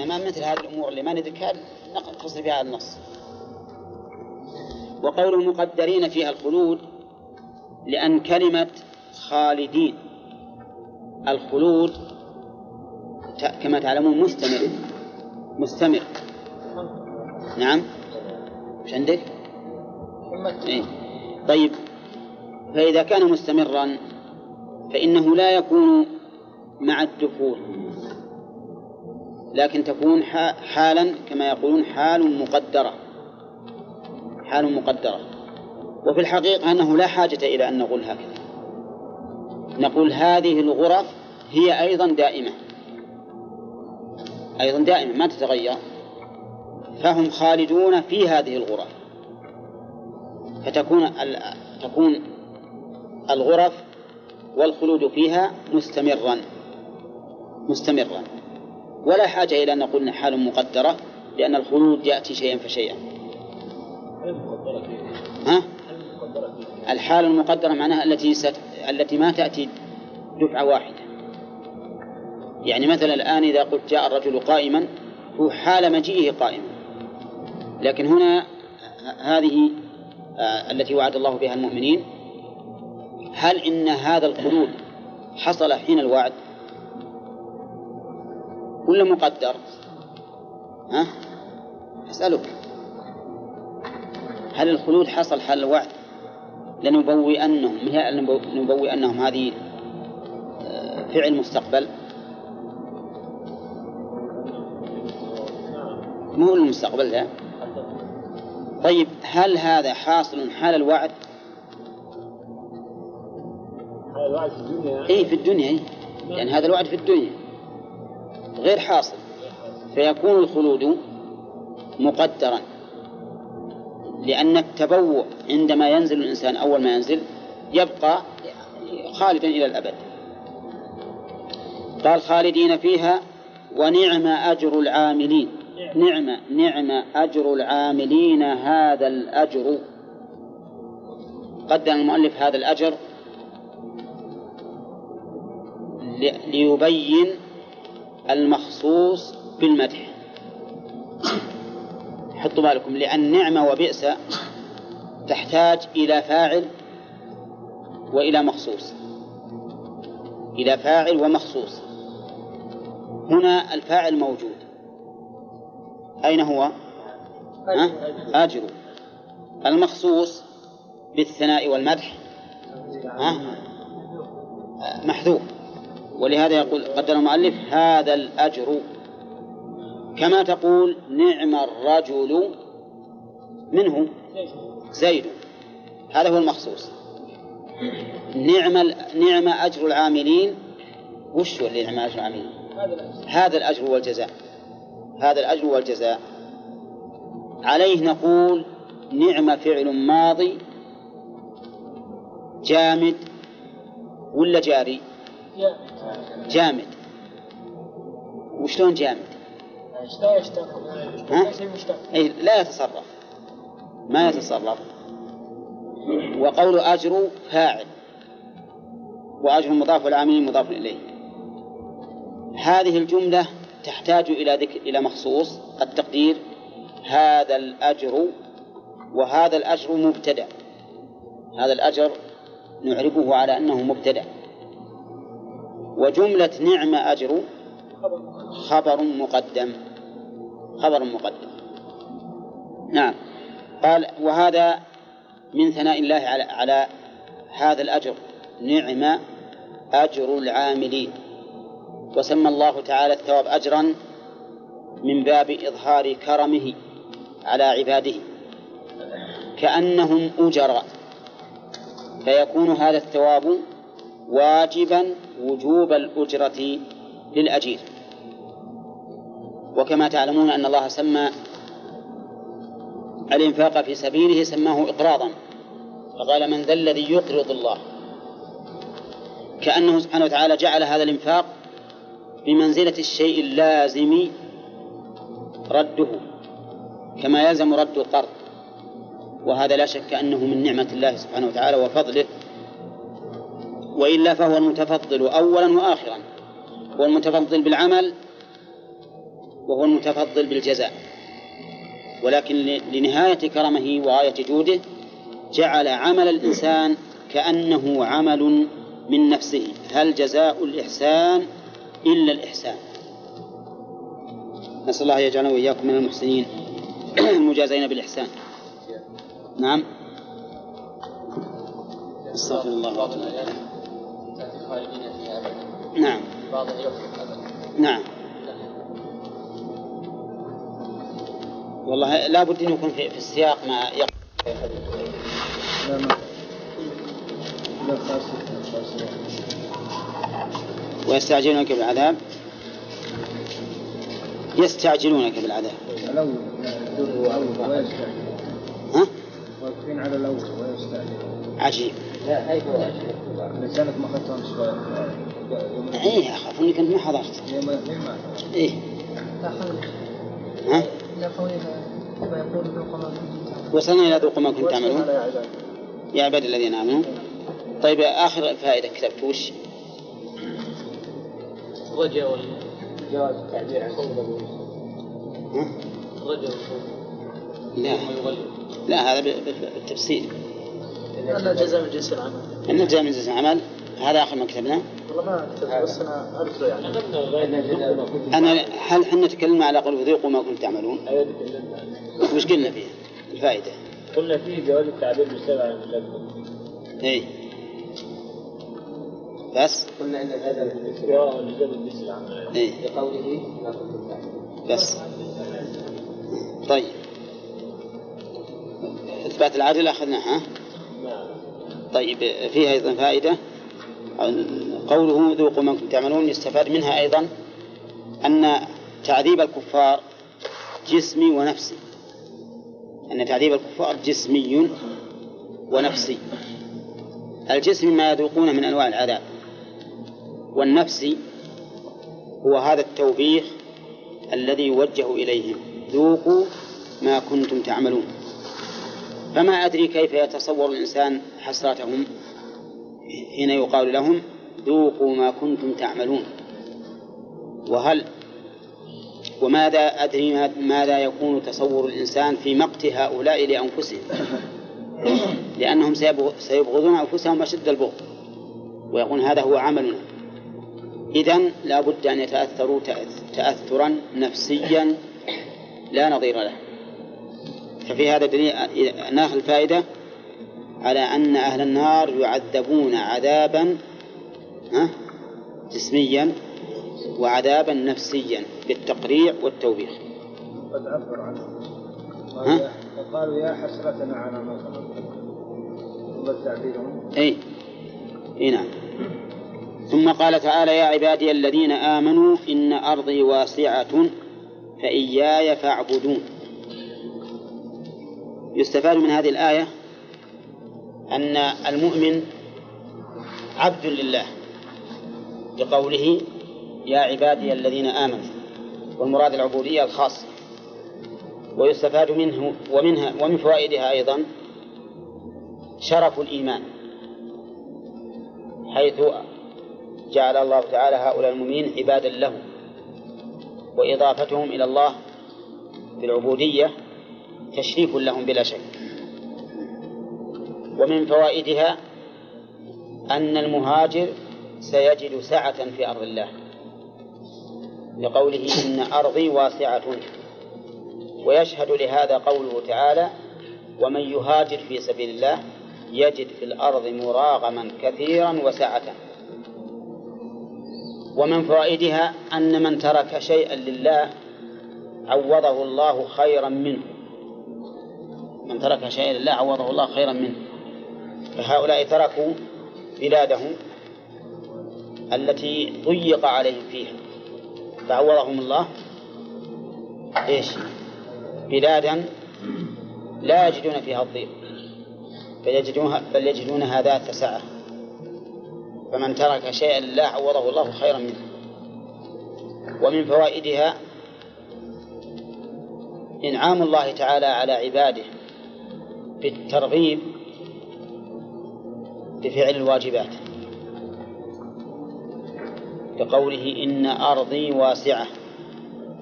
إنما مثل هذه الأمور اللي ما ندركها نقصد بها النص وقول المقدرين فيها الخلود لأن كلمة خالدين الخلود كما تعلمون مستمر مستمر نعم مش عندك؟ إيه؟ طيب فإذا كان مستمرا فإنه لا يكون مع الدخول لكن تكون حالا كما يقولون حال مقدرة. حال مقدرة. وفي الحقيقة أنه لا حاجة إلى أن نقول هكذا. نقول هذه الغرف هي أيضا دائمة. أيضا دائمة ما تتغير. فهم خالدون في هذه الغرف. فتكون تكون الغرف والخلود فيها مستمرا. مستمرا. ولا حاجة إلى أن نقول حال مقدرة لأن الخلود يأتي شيئا فشيئا. ها؟ الحال المقدرة معناها التي ست... التي ما تأتي دفعة واحدة. يعني مثلا الآن إذا قلت جاء الرجل قائما هو حال مجيئه قائما. لكن هنا هذه آه، التي وعد الله بها المؤمنين هل إن هذا الخلود حصل حين الوعد؟ ولا مقدر؟ ها؟ أسألك. هل الخلود حصل حال الوعد؟ لنبوئنهم. لنبوئنهم هذه آه، فعل مستقبل؟ مو المستقبل لا. طيب هل هذا حاصل حال الوعد؟ حال الوعد في الدنيا. اي في الدنيا اي يعني هذا الوعد في الدنيا. غير حاصل فيكون الخلود مقدرا. لأن التبوع عندما ينزل الإنسان أول ما ينزل يبقى خالدا إلى الأبد. قال خالدين فيها ونعم أجر العاملين. نعم نعم أجر العاملين هذا الأجر. قدم المؤلف هذا الأجر ليبين المخصوص بالمدح. حطوا بالكم لأن نعمة وبئس تحتاج إلى فاعل وإلى مخصوص. إلى فاعل ومخصوص. هنا الفاعل موجود. أين هو؟ آجر المخصوص بالثناء والمدح. محذوف. ولهذا يقول قدر المؤلف هذا الأجر. كما تقول نعم الرجل منه زيد. هذا هو المخصوص. نعم نعم أجر العاملين. وش هو اللي نعم أجر العاملين؟ هذا الأجر والجزاء. هذا الأجر والجزاء. عليه نقول نعم فعل ماضي جامد ولا جاري؟ جامد. وشلون جامد؟ لا أي لا يتصرف. ما يتصرف. وقول أجر فاعل. وأجر مضاف العاملين مضاف إليه. هذه الجملة تحتاج إلى ذكر إلى مخصوص التقدير. هذا الأجر وهذا الأجر مبتدأ. هذا الأجر نعربه على أنه مبتدأ. وجملة نعم أجر خبر مقدم. خبر مقدم. نعم. قال وهذا من ثناء الله على, على هذا الأجر. نعم أجر العاملين. وسمى الله تعالى الثواب أجرا من باب إظهار كرمه على عباده. كأنهم أجراء فيكون هذا الثواب واجبا وجوب الأجرة للأجير. وكما تعلمون أن الله سمى الإنفاق في سبيله سماه إقراضا. فقال من ذا الذي يقرض الله؟ كأنه سبحانه وتعالى جعل هذا الإنفاق بمنزلة الشيء اللازم رده كما يلزم رد القرض. وهذا لا شك أنه من نعمة الله سبحانه وتعالى وفضله وإلا فهو المتفضل أولا وآخرا. هو المتفضل بالعمل وهو المتفضل بالجزاء. ولكن لنهاية كرمه وغاية جوده جعل عمل الإنسان كأنه عمل من نفسه. هل جزاء الإحسان إلا الإحسان؟ نسأل الله يجعلنا وإياكم من المحسنين. المجازين بالإحسان. نعم. استغفر الله. نعم. نعم. والله لا بد أن يكون في, في السياق ما يقع ويستعجلونك بالعذاب؟ يستعجلونك بالعذاب. ها؟ واقفين على الأول ويستعجل عجيب. لا حيث لسانك ما اخذتهم شوي إيه اخاف انك أنت ما حضرت. إيه. ها؟ وصلنا إلى ذوق ما كنتم تعملون. يا عباد الذين آمنوا. طيب آخر فائدة كتبت وش؟ رجاء جواز التعبير عن رجاء لا. لا هذا بالتفسير أن جزاء من جنس العمل. أن جزاء من جنس العمل هذا آخر ما كتبناه والله ما كتبت بس أنا أذكر يعني أنا هل إحنا تكلمنا على قول ذوقوا ما كنتم تعملون؟ أيوة وش قلنا فيه؟ الفائدة. قلنا فيه جواز التعبير بالسبع عن إيه. بس؟ قلنا إن هذا الاستواء والنزول بالاسلام إيه؟ لقوله ما كنتم بس. طيب. إثبات العدل أخذناها طيب فيها أيضا فائدة. قوله ذوقوا ما كنتم تعملون يستفاد منها أيضا أن تعذيب الكفار جسمي ونفسي. أن تعذيب الكفار جسمي ونفسي. الجسم ما يذوقون من أنواع العذاب والنفسي هو هذا التوبيخ الذي يوجه إليهم. ذوقوا ما كنتم تعملون. فما أدري كيف يتصور الإنسان حسرتهم حين يقال لهم ذوقوا ما كنتم تعملون. وهل وماذا أدري ماذا يكون تصور الإنسان في مقت هؤلاء لأنفسهم؟ لأنهم سيبغضون أنفسهم أشد البغض ويقول هذا هو عملنا. إذن لا بد أن يتأثروا تأثرا نفسيا لا نظير له. ففي هذا دليل ناخذ الفائدة على أن أهل النار يعذبون عذابا جسميا وعذابا نفسيا بالتقريع والتوبيخ. قد عبر عنه ها؟ وقالوا يا حسرتنا على ما فرطنا إي. إي نعم. ثم قال تعالى يا عبادي الذين آمنوا إن أرضي واسعة فإياي فاعبدون. يستفاد من هذه الآية أن المؤمن عبد لله لقوله يا عبادي الذين آمنوا والمراد العبودية الخاصة. ويستفاد منه ومنها ومن فوائدها أيضا شرف الإيمان حيث جعل الله تعالى هؤلاء المؤمنين عبادا له وإضافتهم إلى الله بالعبودية تشريف لهم بلا شك. ومن فوائدها أن المهاجر سيجد سعة في أرض الله. لقوله إن أرضي واسعة. ويشهد لهذا قوله تعالى ومن يهاجر في سبيل الله يجد في الأرض مراغما كثيرا وسعة. ومن فوائدها أن من ترك شيئا لله عوضه الله خيرا منه. من ترك شيئا لله عوضه الله خيرا منه. فهؤلاء تركوا بلادهم التي ضيق عليهم فيها. فعوضهم الله إيش؟ بلادا لا يجدون فيها الضيق. بل يجدونها بل يجدونها ذات سعة. فمن ترك شيئا لله عوضه الله خيرا منه. ومن فوائدها إنعام الله تعالى على عباده. بالترغيب بفعل الواجبات. كقوله إن أرضي واسعة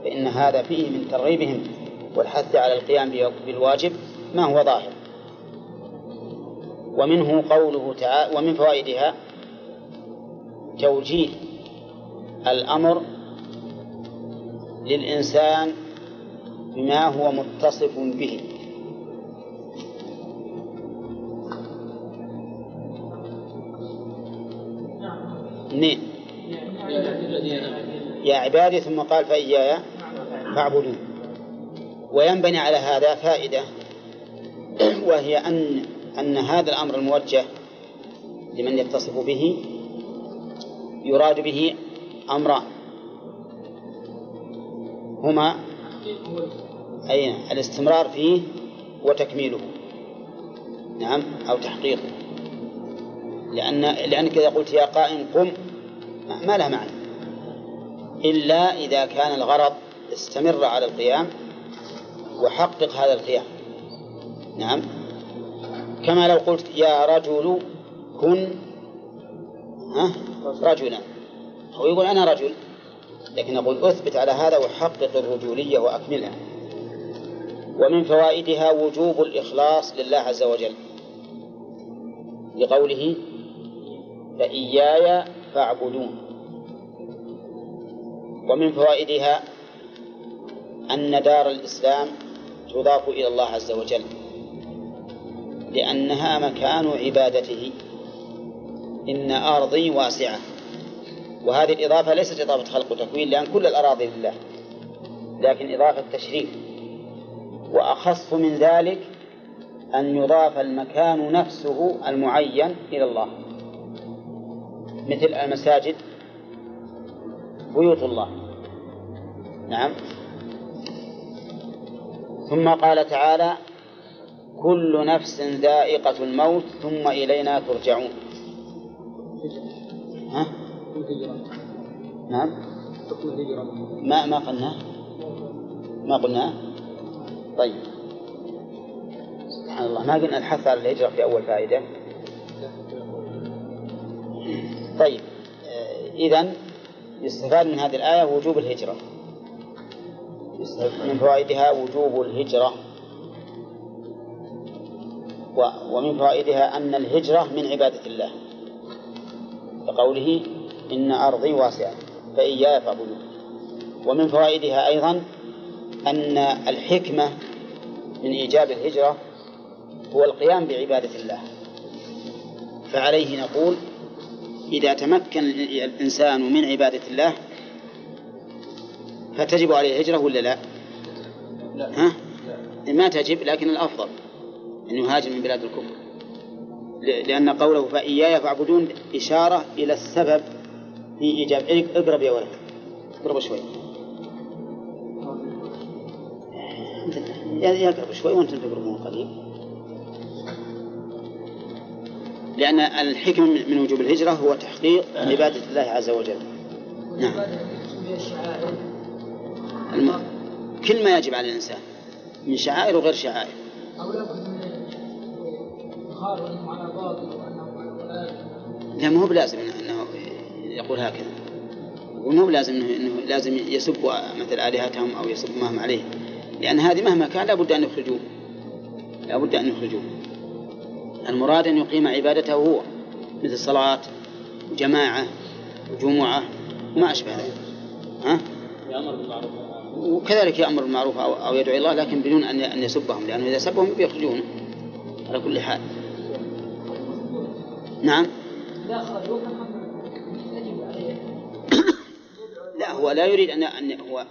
فإن هذا فيه من ترغيبهم والحث على القيام بالواجب ما هو ظاهر. ومنه قوله تعالى ومن فوائدها توجيه الأمر للإنسان بما هو متصف به. اثنين يا عبادي ثم قال فإياي فاعبدون. وينبني على هذا فائدة وهي أن أن هذا الأمر الموجه لمن يتصف به يراد به أمران. هما أي الاستمرار فيه وتكميله. نعم أو تحقيقه. لأن لأنك إذا قلت يا قائم قم ما له معنى. إلا إذا كان الغرض استمر على القيام وحقق هذا القيام. نعم. كما لو قلت يا رجل كن ها رجلا. هو يقول أنا رجل لكن أقول أثبت على هذا وحقق الرجولية وأكملها. ومن فوائدها وجوب الإخلاص لله عز وجل. لقوله فإياي فاعبدون. ومن فوائدها أن دار الإسلام تضاف إلى الله عز وجل لأنها مكان عبادته. إن أرضي واسعة وهذه الإضافة ليست إضافة خلق وتكوين لأن كل الأراضي لله لكن إضافة تشريف. وأخص من ذلك أن يضاف المكان نفسه المعين إلى الله. مثل المساجد بيوت الله. نعم. ثم قال تعالى كل نفس ذائقة الموت ثم إلينا ترجعون. ها؟ نعم. ما ما قلنا؟ ما قلنا؟ طيب. سبحان الله. ما قلنا الحث على الهجرة في أول فائدة؟ طيب إذا يستفاد من هذه الآية وجوب الهجرة. من فوائدها وجوب الهجرة. ومن فوائدها أن الهجرة من عبادة الله. كقوله إن أرضي واسعة فإياي فاعبدون. ومن فوائدها أيضا أن الحكمة من إيجاب الهجرة هو القيام بعبادة الله. فعليه نقول إذا تمكن الإنسان من عبادة الله فتجب عليه الهجرة ولا لا؟ لا. ها؟ ما تجب لكن الأفضل أن يهاجر من بلاد الكفر لأن قوله فإياي فاعبدون إشارة إلى السبب في إيجاب اقرب يا ولد اقرب شوي يقرب شوي وأنتم تقربون قليل لأن الحكمة من وجوب الهجرة هو تحقيق عبادة الله عز وجل. نعم. الم... كل ما يجب على الإنسان من شعائر وغير شعائر. لا ما هو بلازم انه يقول هكذا. وما هو بلازم انه, إنه لازم يسب مثل آلهتهم أو يسب ما هم عليه. لأن هذه مهما كان لابد أن يخرجوه. لابد أن يخرجوه. المراد أن يقيم عبادته هو مثل صلاه وجماعه وجمعه وما أشبه ذلك. ها؟ بالمعروف وكذلك يأمر بالمعروف أو أو يدعو الله لكن بدون أن أن يسبهم لأنه إذا سبهم بيخرجونه على كل حال. نعم؟ لا هو لا يريد أن أن هو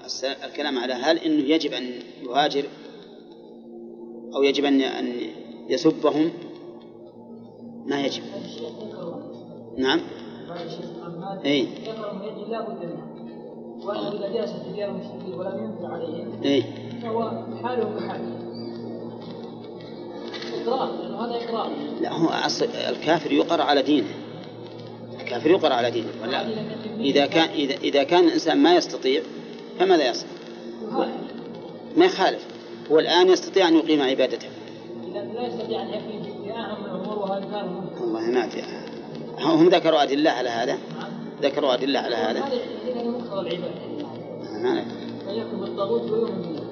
الكلام على هل أنه يجب أن يهاجر أو يجب أن أن يسبهم. ما يجب. نعم. اي وأنه إذا جلس في ديار المشركين ولم ينكر عليهم إيه؟ فهو حاله كحاله إقرار لأنه هذا إقرار لا هو أصل الكافر يقر على دينه. الكافر يقر على دينه. ولا إذا كان إذا كان الإنسان ما يستطيع فماذا يصنع؟ ما يخالف. هو الآن يستطيع أن يقيم عبادته. إذا لا يستطيع أن يقيم في أهم الأمور وهذا والله ما في هم ذكروا أدلة على هذا؟ ذكروا أدلة على هذا؟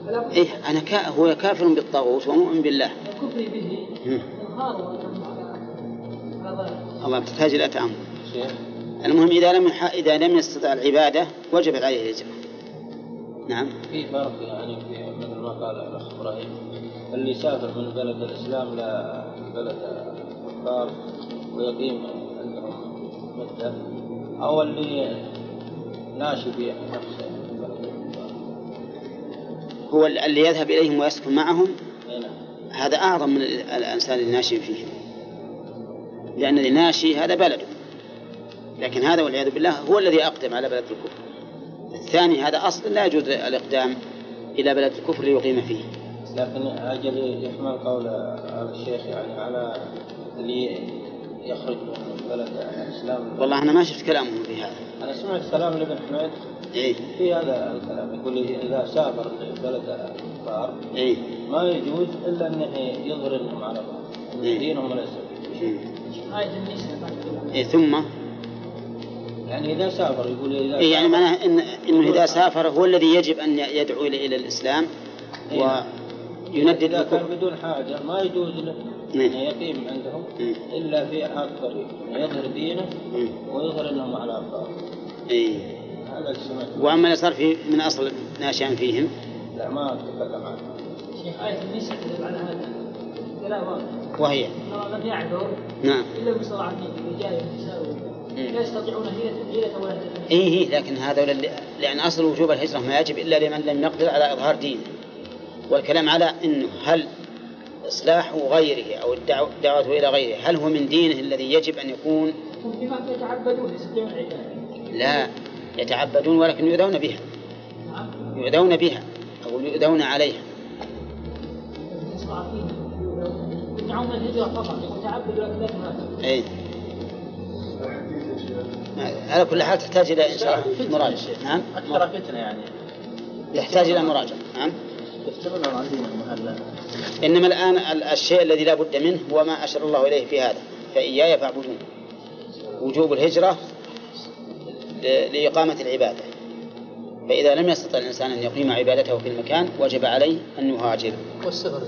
بد إيه أنا كا هو كافر بالطاغوت ومؤمن بالله. الله تحتاج إلى تأمل. المهم إذا لم يح... إذا لم يستطع العبادة وجبت عليه الهجرة. نعم. في فرق يعني في مثل ما قال الأخ إبراهيم. اللي يسافر من بلد الإسلام لبلد الكفار ويقيم عندهم أو اللي ناشي في نفسه هو اللي يذهب إليهم ويسكن معهم؟ نعم. هذا أعظم من ال- الإنسان الناشئ فيهم لأن الناشئ هذا بلده لكن هذا والعياذ بالله هو الذي أقدم على بلد الكفر. الثاني هذا أصلا لا يجوز الإقدام إلى بلد الكفر ليقيم فيه. لكن أجل يحمل قول الشيخ يعني على اللي يخرج من بلد الإسلام؟ والله أنا ما شفت كلامهم في هذا. أنا سمعت كلام لابن حميد. إيه. في هذا الكلام يقول إذا سافر لبلد الكفار إيه. ما يجوز إلا انه يظهر انهم على بعض إيه. دينهم الاسلام النساء بعد إيه. ثم؟ يعني إذا سافر يقول إذا إيه يعني معناه إن إنه إذا سافر هو الذي يجب أن يدعو إلى الإسلام إيه. ويندد إذا كان بدون حاجة ما يجوز له. إيه. يقيم عندهم إيه. إلا في الطريق انه يظهر دينه إيه. ويظهر إنهم على بعض إيه. هذا اللي سمعت وأما اللي صار في من أصل ناشئا فيهم؟ لا ما اتكلم عنه شيخ آية النساء تدل على هذا؟ كلام واضح. وهي. لم يعذر نعم. إلا المستضعفين الرجال والنساء لا يستطيعون حيلة ولا إيه إيه لكن هذا لأن أصل وجوب الهجرة ما يجب إلا لمن لم يقدر على إظهار دينه والكلام على أنه هل إصلاح غيره أو الدعوة الدعوة إلى غيره. هل هو من دينه الذي يجب أن يكون؟ يتعبدون لا يتعبدون ولكن يؤذون بها. يؤذون بها أو يؤذون عليها. المستضعفين يدعون الهجرة فقط يتعبدوا لكن لا تهاجر أي على كل حال تحتاج إلى إن شاء الله مراجعة. نعم. أكثر فتنة يعني. يحتاج إلى مراجعة. نعم. عن دينهم هلا إنما الآن ال- الشيء الذي لا بد منه هو ما أشار الله إليه في هذا فإياي فاعبدون. وجوب الهجرة لإقامة العبادة. فإذا لم يستطع الإنسان أن يقيم عبادته في المكان وجب عليه أن يهاجر. والسفر.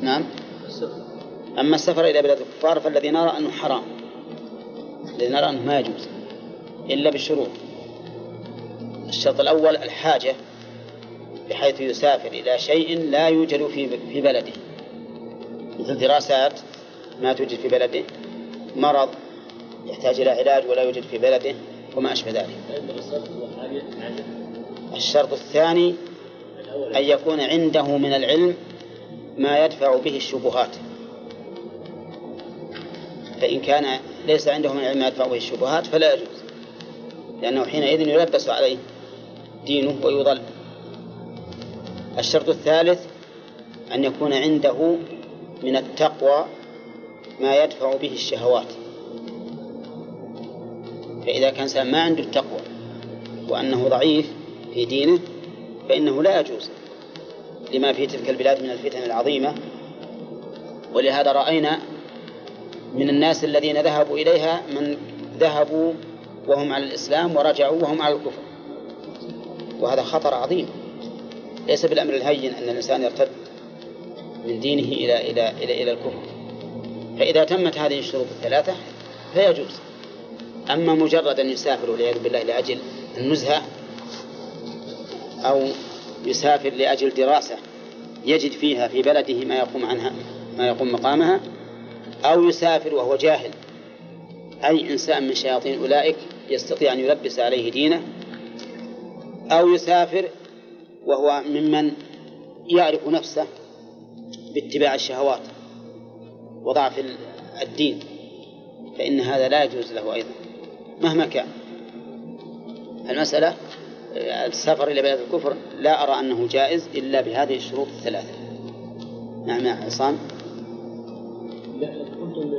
نعم. السفر أما السفر إلى بلاد الكفار فالذي نرى أنه حرام. الذي نرى أنه ما يجوز إلا بالشروط. الشرط الأول الحاجة. بحيث يسافر إلى شيء لا يوجد في في بلده. مثل دراسات ما توجد في بلده مرض يحتاج إلى علاج ولا يوجد في بلده وما أشبه ذلك. الشرط الثاني أن يكون عنده من العلم ما يدفع به الشبهات. فإن كان ليس عنده من العلم ما يدفع به الشبهات فلا يجوز لأنه حينئذ يلبس عليه دينه ويضل. الشرط الثالث أن يكون عنده من التقوى ما يدفع به الشهوات. فإذا كان إنسان ما عنده التقوى وأنه ضعيف في دينه فإنه لا يجوز لما في تلك البلاد من الفتن العظيمة. ولهذا رأينا من الناس الذين ذهبوا إليها من ذهبوا وهم على الإسلام ورجعوا وهم على الكفر. وهذا خطر عظيم. ليس بالأمر الهين أن الإنسان يرتد من دينه إلى إلى إلى إلى الكفر. فإذا تمت هذه الشروط الثلاثة فيجوز. أما مجرد أن يسافر والعياذ بالله لأجل النزهة أو يسافر لأجل دراسة يجد فيها في بلده ما يقوم عنها ما يقوم مقامها أو يسافر وهو جاهل. أي إنسان من شياطين أولئك يستطيع أن يلبس عليه دينه أو يسافر وهو ممن يعرف نفسه باتباع الشهوات وضعف ال- الدين فإن هذا لا يجوز له أيضا مهما كان. المسألة آه، السفر إلى بلاد الكفر لا أرى أنه جائز إلا بهذه الشروط الثلاثة. نعم يا عصام. لا قلتم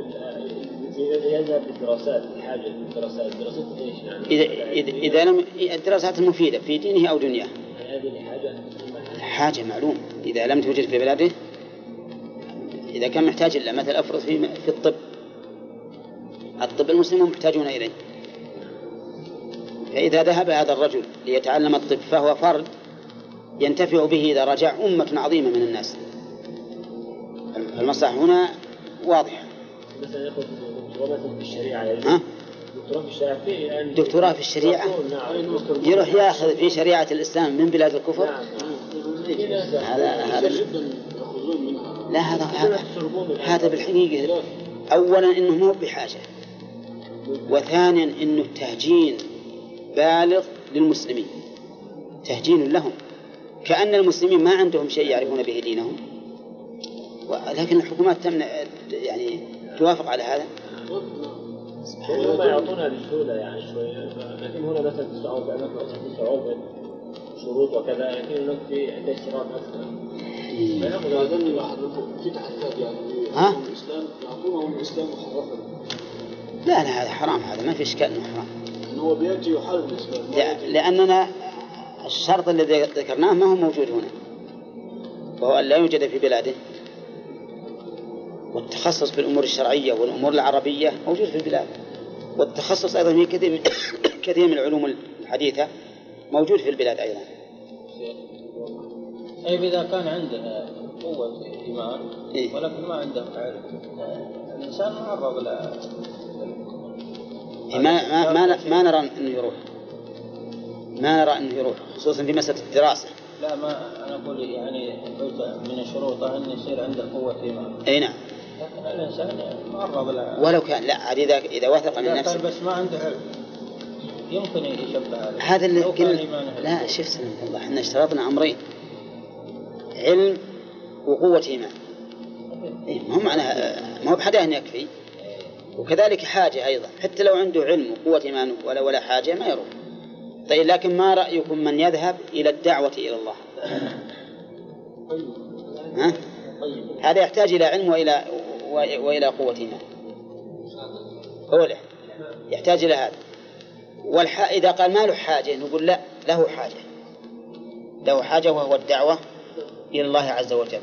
يذهب للدراسات الحاجة للدراسات دراسات إيش يعني؟ إذا, إذا, لم الدراسات المفيدة في دينه أو دنياه. حاجة معلوم. إذا لم توجد في بلاده إذا كان محتاج إلى مثل أفرض في في الطب. الطب المسلمون محتاجون إليه. فإذا ذهب هذا الرجل ليتعلم الطب فهو فرد ينتفع به إذا رجع أمة عظيمة من الناس. المصلحة هنا واضحة مثلا مثلا في ها؟ دكتوراه في الشريعة في يعني الشريعة؟ نعم. يروح ياخذ في شريعة الإسلام من بلاد الكفر؟ نعم ناس هذا هذا لا هذا هذا, هذا بالحقيقة أولا إنه مو بحاجة وثانيا إنه تهجين بالغ للمسلمين تهجين لهم. كأن المسلمين ما عندهم شيء يعرفون به دينهم ولكن الحكومات تمنع يعني توافق على هذا. هم يعطونها بسهولة يعني شوية. لكن هنا مثلا في الصعوبه مثلا في صعوبه شروط وكذا لكن هناك في عنده اشتراط أكثر فياخذ اللي يحرفوا في تحريفات يعني ها؟ يعطونهم الإسلام يعطونهم الإسلام محرفا لا لا هذا حرام هذا ما في إشكال إنه حرام. هو بياتي يحارب الإسلام لأننا الشرط الذي ذكرناه ما هو موجود هنا. وهو أن لا يوجد في بلاده. والتخصص في الأمور الشرعية والأمور العربية موجود في البلاد. والتخصص أيضا في كثير من كثير من العلوم الحديثة موجود في البلاد أيضا. طيب إذا كان عنده قوة إيمان إيه. ولكن ما عنده علم الإنسان معرض ل ما ما ما, ما نرى أنه يروح. ما نرى أنه يروح خصوصا في مسألة الدراسة. لا ما أنا أقول يعني من شروطه أن يصير عنده قوة إيمان. أي نعم. لكن الإنسان معرض ل ولو كان لا عاد إذا إذا وثق من إذا نفسه. بس ما عنده علم. يمكن يشبه هذا اللي قلنا إيمانه لا شوف سلمك الله إحنا اشترطنا أمرين. علم وقوة إيمان. إيه ما هو معناها ما هو بحداه يكفي. وكذلك حاجة أيضا. حتى لو عنده علم وقوة إيمان ولا ولا حاجة ما يروح. طيب لكن ما رأيكم من يذهب إلى الدعوة إلى الله؟ ها؟ هذا يحتاج إلى علم وإلى وإلى إيمان هو له يحتاج إلى هذا. والح... إذا قال ما له حاجة نقول لا له حاجة. له حاجة وهو الدعوة إلى الله عز وجل.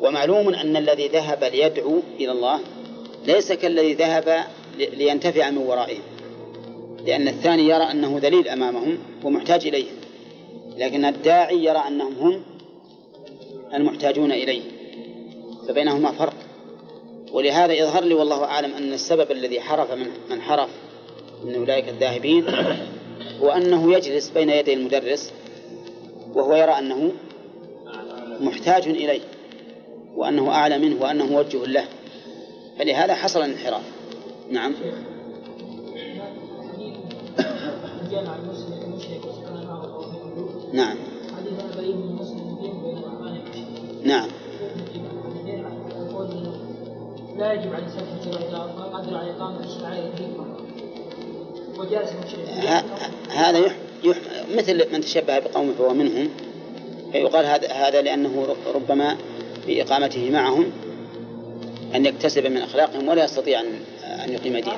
ومعلوم أن الذي ذهب ليدعو إلى الله ليس كالذي ذهب لينتفع من ورائهم. لأن الثاني يرى أنه ذليل أمامهم ومحتاج إليهم لكن الداعي يرى أنهم هم المحتاجون إليه. فبينهما فرق. ولهذا يظهر لي والله أعلم أن السبب الذي حرف من, من حرف من أولئك الذاهبين هو أنه يجلس بين يدي المدرس وهو يرى أنه محتاج إليه وأنه أعلى منه وأنه موجه له فلهذا حصل الانحراف. نعم. حديث جامع لا يجب على الانسان ان يتبع قدر على إقامة الدين وجالس هذا يح... يح... مثل من تشبه بقوم فهو منهم فيقال هذا هذا لأنه ر- ربما بإقامته معهم أن يكتسب من أخلاقهم ولا يستطيع أن أن يقيم دينه.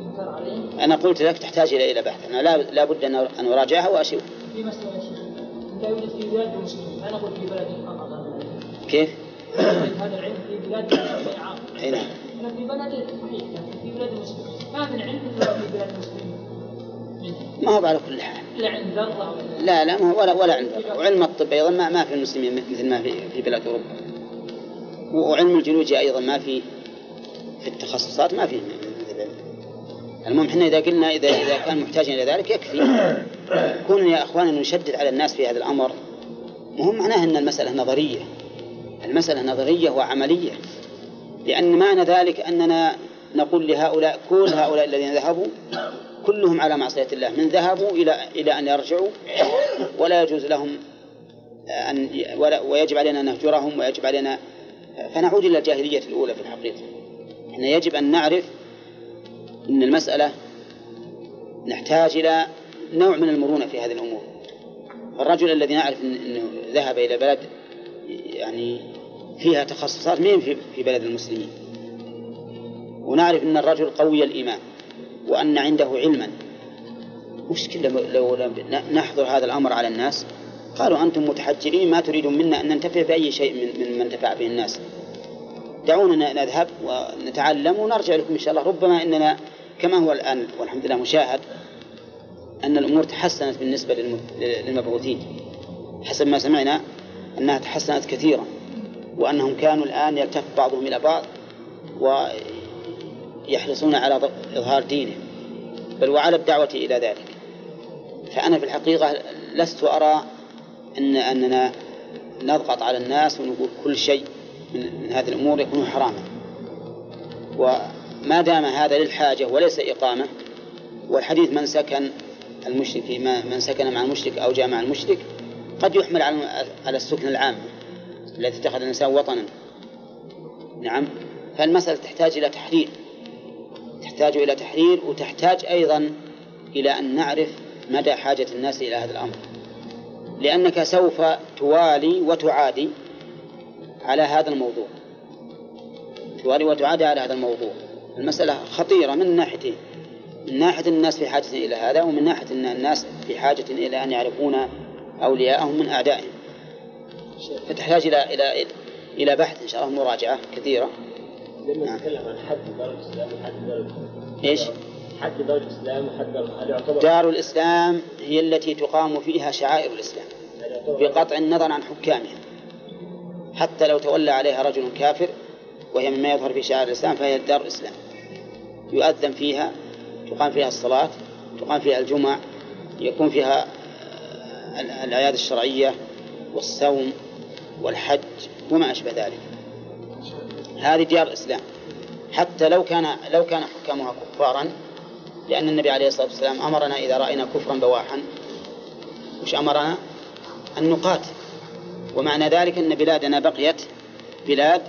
انكار عليه. أنا قلت لك تحتاج إلى إلى بحث. أنا لا لا بد أن أراجعها وأشوف في مسألة لا يوجد في بلاد المسلمين في بلد فقط. كيف؟ يوجد هذا العلم في بلاد المسلمين. عام أي نعم أنا في بلد صحيح لكن في بلاد المسلمين ما في بلاد المسلمين هو على كل حال. إلا عند ولا لا لا ما هو ولا ولا عند وعلم الطب أيضا ما, ما في المسلمين مثل ما في في بلاد أوروبا. وعلم الجيولوجيا أيضا ما في في التخصصات ما في. المهم إحنا إذا قلنا إذا إذا كان محتاجا إلى ذلك يكفي. كون يا أخوان أن نشدد على الناس في هذا الأمر. مهم معناه أن المسألة نظرية. المسألة نظرية وعملية لأن معنى ذلك أننا نقول لهؤلاء كل هؤلاء الذين ذهبوا كلهم على معصية الله من ذهبوا إلى إلى أن يرجعوا ولا يجوز لهم أن ويجب علينا أن نهجرهم ويجب علينا فنعود إلى الجاهلية الأولى في الحقيقة. إحنا يجب أن نعرف أن المسألة نحتاج إلى نوع من المرونة في هذه الأمور. الرجل الذي نعرف إن- أنه ذهب إلى بلد يعني فيها تخصصات مين في بلد المسلمين؟ ونعرف أن الرجل قوي الإيمان وأن عنده علما. مشكلة لو نحضر هذا الأمر على الناس؟ قالوا أنتم متحجرين ما تريدون منا أن ننتفع بأي شيء من من انتفع به الناس. دعونا نذهب ونتعلم ونرجع لكم إن شاء الله. ربما إننا كما هو الآن والحمد لله مشاهد أن الأمور تحسنت بالنسبة للم- للمبعوثين. حسب ما سمعنا أنها تحسنت كثيرا. وأنهم كانوا الآن يلتف بعضهم إلى بعض ويحرصون على إظهار دينه بل وعلى الدعوة إلى ذلك. فأنا في الحقيقة لست أرى أن أننا نضغط على الناس ونقول كل شيء من, هذه الأمور يكون حراما. وما دام هذا للحاجة وليس إقامة والحديث من سكن المشرك في من سكن مع المشرك أو جاء مع المشرك قد يحمل على السكن العام. الذي اتخذ الإنسان وطنا. نعم. فالمسألة تحتاج إلى تحرير تحتاج إلى تحرير وتحتاج أيضا إلى أن نعرف مدى حاجة الناس إلى هذا الأمر. لأنك سوف توالي وتعادي على هذا الموضوع. توالي وتعادي على هذا الموضوع. المسألة خطيرة من ناحيتين من ناحية الناس في حاجة إلى هذا ومن ناحية أن الناس في حاجة إلى أن يعرفون أولياءهم من أعدائهم. فتحتاج إلى إلى إلى بحث إن شاء الله مراجعة كثيرة لما نعم. نتكلم عن حد دار الإسلام وحد دار. إيش؟ حد دار الإسلام وحد دار دار الإسلام هي التي تقام فيها شعائر الإسلام بقطع النظر عن حكامها حتى لو تولى عليها رجل كافر وهي مما يظهر في شعائر الإسلام فهي دار الإسلام يؤذن فيها تقام فيها الصلاة تقام فيها الجمع يكون فيها ال- الأعياد الشرعية والصوم والحج وما أشبه ذلك. هذه ديار الإسلام. حتى لو كان لو كان حكامها كفارا لأن النبي عليه الصلاة والسلام أمرنا إذا رأينا كفرا بواحا وش أمرنا؟ أن نقاتل. ومعنى ذلك أن بلادنا بقيت بلاد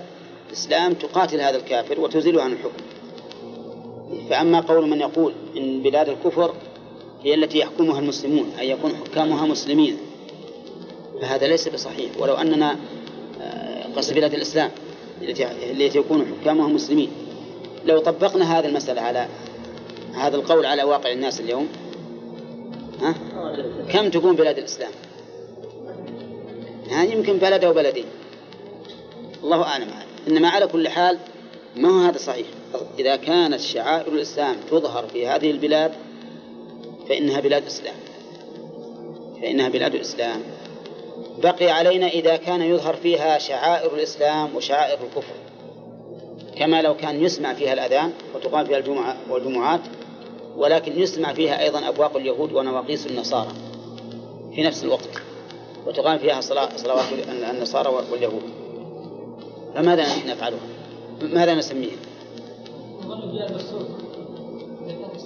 الإسلام تقاتل هذا الكافر وتزيله عن الحكم. فأما قول من يقول إن بلاد الكفر هي التي يحكمها المسلمون أي يكون حكامها مسلمين فهذا ليس بصحيح ولو أننا آه، قصد بلاد الإسلام التي يكون حكامها مسلمين. لو طبقنا هذه المسألة على هذا القول على واقع الناس اليوم ها؟ كم تكون بلاد الإسلام؟ يعني يمكن بلد أو بلدين. الله أعلم. إنما على كل حال ما هو هذا صحيح؟ إذا كانت شعائر الإسلام تظهر في هذه البلاد فإنها بلاد إسلام. فإنها بلاد الإسلام بقي علينا إذا كان يظهر فيها شعائر الإسلام وشعائر الكفر كما لو كان يسمع فيها الأذان وتقام فيها الجمعة والجمعات ولكن يسمع فيها أيضا أبواق اليهود ونواقيس النصارى في نفس الوقت وتقام فيها صلوات النصارى واليهود فماذا نفعلها؟ ماذا نسميها؟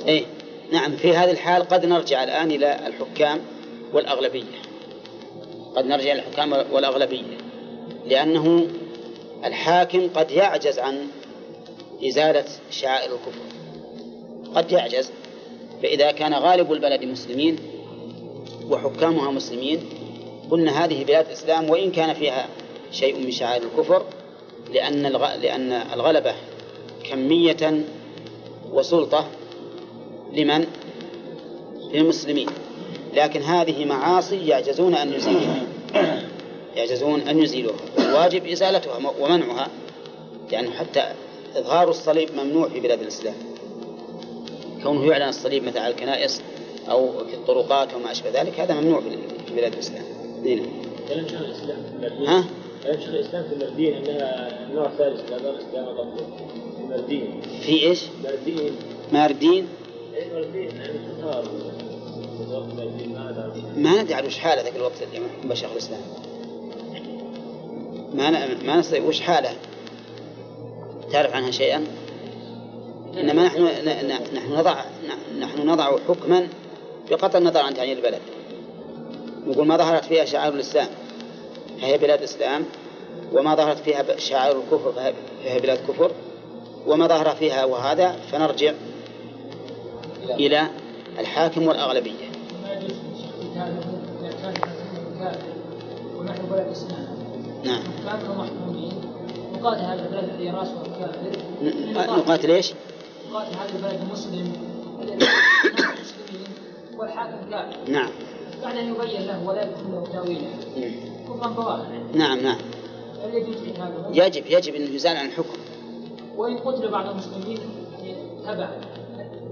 إيه نعم في هذه الحال قد نرجع الآن إلى الحكام والأغلبية قد نرجع إلى الحكام والأغلبية لأنه الحاكم قد يعجز عن إزالة شعائر الكفر قد يعجز فإذا كان غالب البلد مسلمين وحكامها مسلمين قلنا هذه بلاد إسلام وإن كان فيها شيء من شعائر الكفر لأن. لأن الغلبة كمية وسلطة لمن؟ للمسلمين لكن هذه معاصي يعجزون أن يزيلوها. يعجزون أن يزيلوها. الواجب إزالتها ومنعها يعني حتى إظهار الصليب ممنوع في بلاد الإسلام. كونه يعلن الصليب مثل على الكنائس أو في الطرقات وما أشبه ذلك هذا ممنوع في بلاد الإسلام. المردين ها؟ كلام شيخ الاسلام في المردين إنها نوع ثالث من الاسلام في المردين في إيش؟ مردين ماردين. اي مردين يعني ما ندري عاد وش حاله ذاك الوقت اللي يحكم شيخ الإسلام. ما ن- ما نستطيع وش حاله. تعرف عنها شيئا؟ إنما نحن نحن نضع نحن نضع حكما بقطع النظر عن تعيين البلد. نقول ما ظهرت فيها شعائر الإسلام فهي بلاد إسلام. وما ظهرت فيها شعائر الكفر فهي- بلاد كفر. وما ظهر فيها وهذا فنرجع إلى الحاكم والأغلبية. كان يكون كافر ونحن بلد إسلام نعم. كانوا محكومين نقاتل هذا البلد الذي راسه كافر نقاتل إيش؟ نقاتل هذا البلد المسلم الذي نحن مسلمين والحاكم كافر نعم. بعد أن يبين له ولا يكون له تأويلا كفرا بواحا نعم نعم. هل يجوز قتاله؟ يجب يجب أن يزال عن الحكم. وإن قتل بعض المسلمين تبعا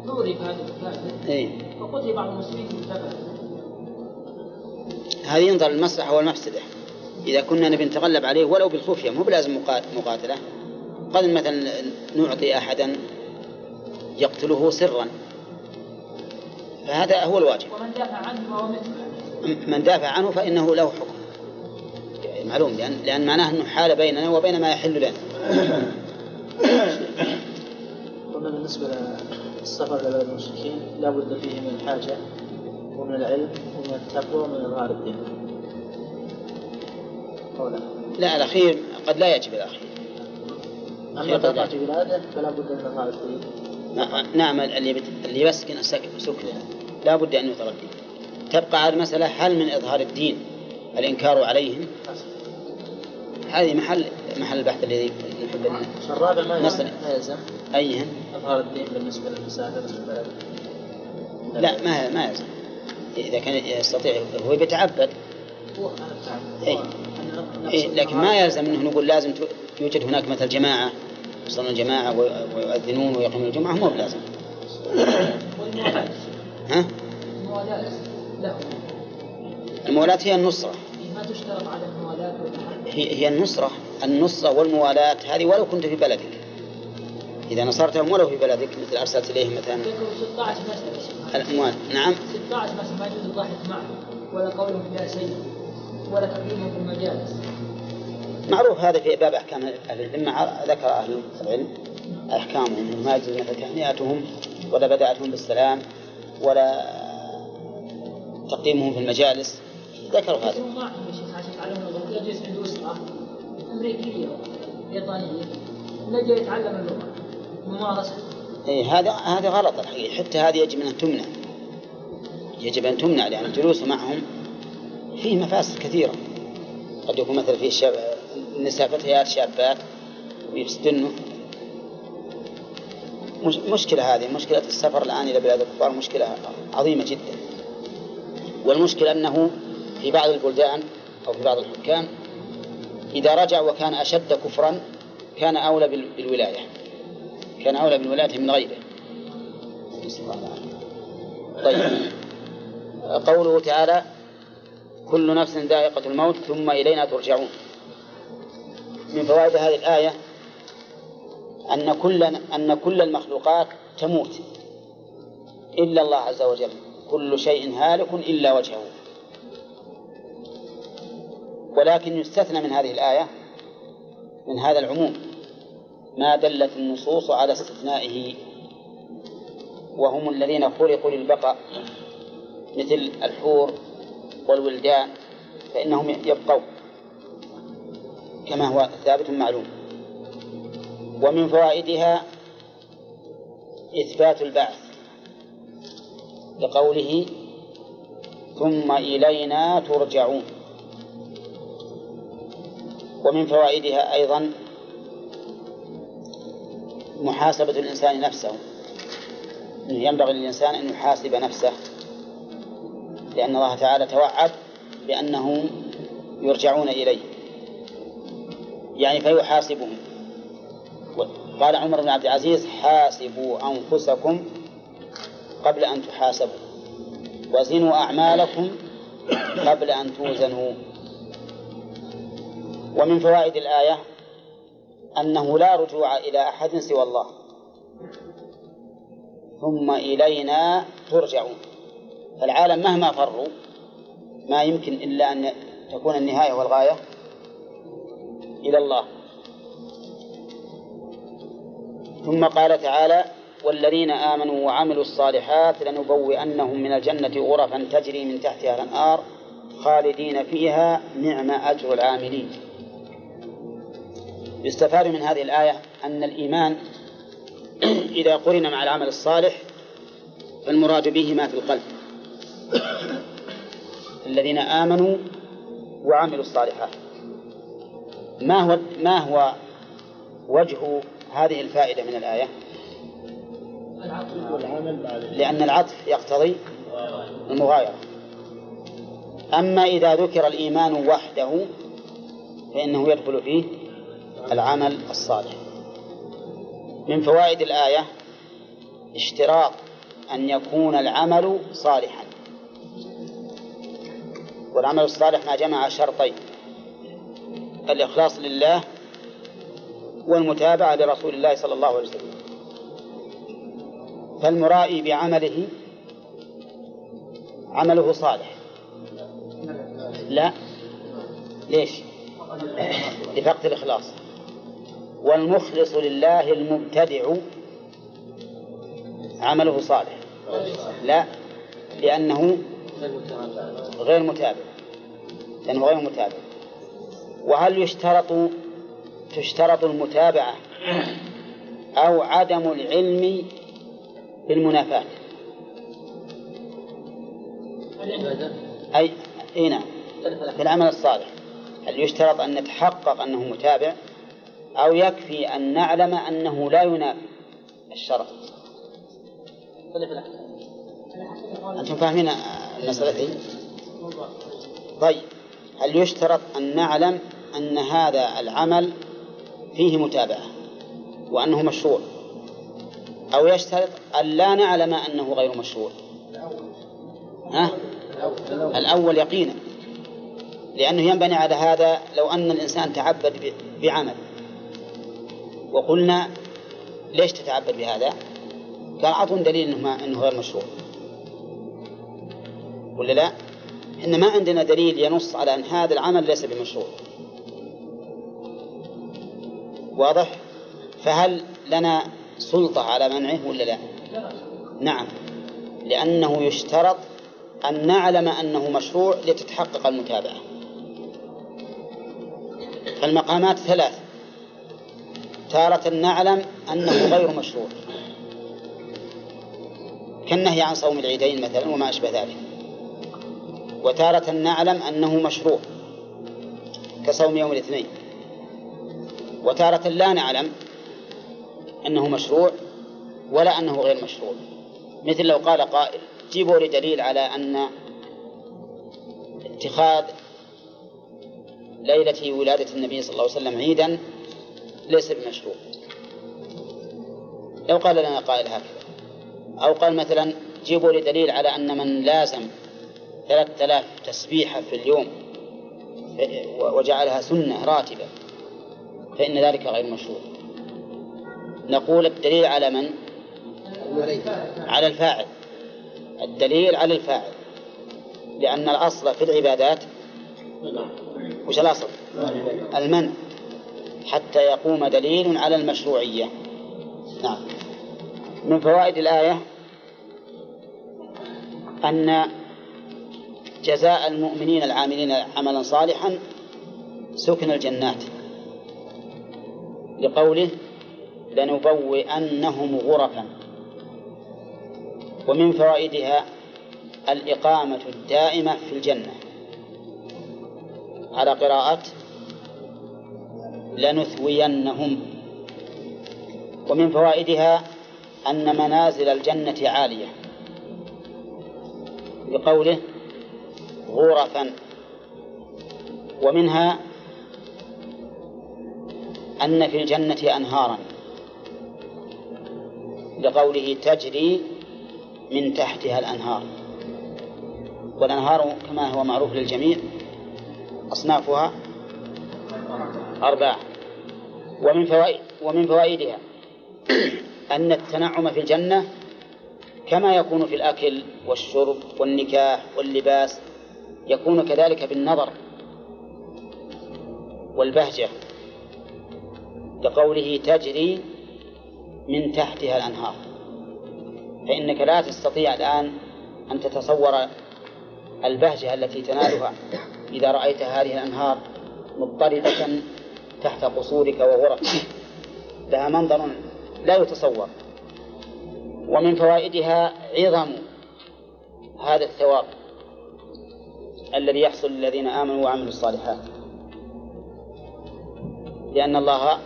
عورف هذا الكافر إيه. وقتل بعض المسلمين في هذه ينظر المصلحة والمفسدة. إذا كنا نبي نتغلب عليه ولو بالخفية مو بلازم مقا- مقاتلة. قد مثلا نعطي أحدا يقتله سرا. فهذا هو الواجب. ومن دافع عنه من دافع عنه فإنه له حكم. معلوم لأن, لأن معناه أنه حال بيننا وبين ما يحل لنا. قلنا بالنسبة للسفر إلى بلد المشركين لا بد فيه من الحاجة ومن العلم. التقوى ومن إظهار الدين. لا؟ لا الأخير قد لا يجب الأخير أما بقعة بلاده فلا بد من إظهار الدين. نعم اللي بت... اللي يسكن سكنه لا بد أن يظهر الدين تبقى على المسألة هل من إظهار الدين الإنكار عليهم هذه محل محل البحث الذي نحب الرابع ما. يلزم أيهن إظهار الدين بالنسبة البلد. لا ما ما يلزم إذا كان يستطيع هو بيتعبد. إيه. إيه لكن ما يلزم أنه نقول لازم يوجد هناك مثل جماعة يصلون الجماعة وي- ويؤذنون ويقيمون الجمعة مو بلازم. ها؟ الموالاة هي النصرة. ما تشترط على الموالاة والمحبة هي هي النصرة. النصرة والموالاة هذه ولو كنت في بلدك. إذا نصرتهم ولو في بلدك مثل أرسلت إليهم مثلا. ذكروا 16 مسألة شيخ. الأموال. نعم. 16 مسألة ما يجوز الضحك معه ولا قولهم يا سيد ولا تقديمهم في المجالس. معروف هذا في باب أحكام أهل الذمة ذكر أهل العلم أحكامهم ما يجوز مثل تهنئتهم ولا بدأتهم بالسلام ولا تقديمهم في المجالس. ذكروا هذا. يسمون معهم يا شيخ عشان يتعلمون اللغة. يجلس أسرة أمريكية بريطانية نجي يتعلم اللغة. ممارسة. إيه هذا هذا غلط الحقيقة. حتى هذه يجب أن تمنع. يجب أن تمنع لأن الجلوس معهم فيه مفاسد كثيرة. قد يكون مثلا فيه شاب نساء فتيات شابات ويفتنوا مش مشكلة هذه مشكلة السفر الآن إلى بلاد الكفار مشكلة عظيمة جدا. والمشكلة أنه في بعض البلدان أو في بعض الحكام إذا رجع وكان أشد كفرا كان أولى بال- بالولاية. كان أولى بالولاية من غيره. طيب. قوله تعالى كل نفس ذائقة الموت ثم إلينا ترجعون. من فوائد هذه الآية أن كل أن كل المخلوقات تموت. إلا الله عز وجل. كل شيء هالك إلا وجهه. ولكن يستثنى من هذه الآية من هذا العموم ما دلت النصوص على استثنائه وهم الذين خلقوا للبقاء مثل الحور والولدان فإنهم يبقون كما هو ثابت معلوم. ومن فوائدها إثبات البعث لقوله ثم إلينا ترجعون. ومن فوائدها أيضا محاسبة الإنسان نفسه. ينبغي للإنسان أن يحاسب نفسه لأن الله تعالى توعد بأنه يرجعون إليه. يعني فيحاسبهم. قال عمر بن عبد العزيز حاسبوا أنفسكم قبل أن تحاسبوا وزنوا أعمالكم قبل أن توزنوا. ومن فوائد الآية أنه لا رجوع إلى أحد سوى الله. ثم إلينا ترجعون. فالعالم مهما فروا ما يمكن إلا أن تكون النهاية والغاية إلى الله. ثم قال تعالى والذين آمنوا وعملوا الصالحات لنبوئنهم من الجنة غرفا تجري من تحتها الأنهار خالدين فيها نعم أجر العاملين. يستفاد من هذه الآية أن الإيمان إذا قرن مع العمل الصالح فالمراد به ما في القلب. الذين آمنوا وعملوا الصالحات. ما هو ما هو وجه هذه الفائدة من الآية؟ لأن العطف يقتضي المغايرة. أما إذا ذكر الإيمان وحده فإنه يدخل فيه العمل الصالح. من فوائد الآية اشتراط أن يكون العمل صالحا. والعمل الصالح ما جمع شرطين الإخلاص لله والمتابعة لرسول الله صلى الله عليه وسلم. فالمرائي بعمله عمله صالح. لا. ليش؟ لفقد الإخلاص. والمخلص لله المبتدع. عمله صالح. لا لأنه غير متابع. لأنه غير متابع. وهل يشترط تشترط المتابعة أو عدم العلم بالمنافاة؟ أي أي نعم. في العمل الصالح. هل يشترط أن نتحقق أنه متابع؟ أو يكفي أن نعلم أنه لا ينافي. الشرط أنتم فاهمين المسألة دي؟ طيب هل يشترط أن نعلم أن هذا العمل فيه متابعة وأنه مشروع؟ أو يشترط أن لا نعلم أنه غير مشروع؟ ها؟ الأول يقينا لأنه ينبني على هذا لو أن الإنسان تعبد بعمل. وقلنا ليش تتعبد بهذا؟ قال أعطون دليل إنه, ما إنه غير مشروع ولا لا؟ إحنا ما عندنا دليل ينص على أن هذا العمل ليس بمشروع واضح؟ فهل لنا سلطة على منعه ولا لا؟ نعم لأنه يشترط أن نعلم أنه مشروع لتتحقق المتابعة فالمقامات ثلاث تارة نعلم أنه غير مشروع. كالنهي عن صوم العيدين مثلا وما أشبه ذلك. وتارة نعلم أنه مشروع كصوم يوم الاثنين. وتارة لا نعلم أنه مشروع ولا أنه غير مشروع. مثل لو قال قائل جيبوا لي دليل على أن اتخاذ ليلة ولادة النبي صلى الله عليه وسلم عيدا ليس بمشروع. لو قال لنا قائل هكذا. أو قال مثلا جيبوا لي دليل على أن من لازم ثلاثة آلاف تسبيحة في اليوم وجعلها سنة راتبة فإن ذلك غير مشروع. نقول الدليل على من؟ على الفاعل. الدليل على الفاعل. لأن الأصل في العبادات وش الأصل؟ المنع حتى يقوم دليل على المشروعية. نعم. من فوائد الآية أن جزاء المؤمنين العاملين عملا صالحا سكن الجنات. لقوله لنبوئنهم غرفا. ومن فوائدها الإقامة الدائمة في الجنة. على قراءة لنثوينهم. ومن فوائدها أن منازل الجنة عالية. بقوله غرفا ومنها أن في الجنة أنهارا. لقوله تجري من تحتها الأنهار. والأنهار كما هو معروف للجميع أصنافها أربعة ومن فوائد ومن فوائدها أن التنعم في الجنة كما يكون في الأكل والشرب والنكاح واللباس يكون كذلك بالنظر والبهجة كقوله تجري من تحتها الأنهار. فإنك لا تستطيع الآن أن تتصور البهجة التي تنالها إذا رأيت هذه الأنهار مضطردة تحت قصورك وغرفك. لها منظر لا يتصور. ومن فوائدها عظم هذا الثواب الذي يحصل للذين آمنوا وعملوا الصالحات. لأن الله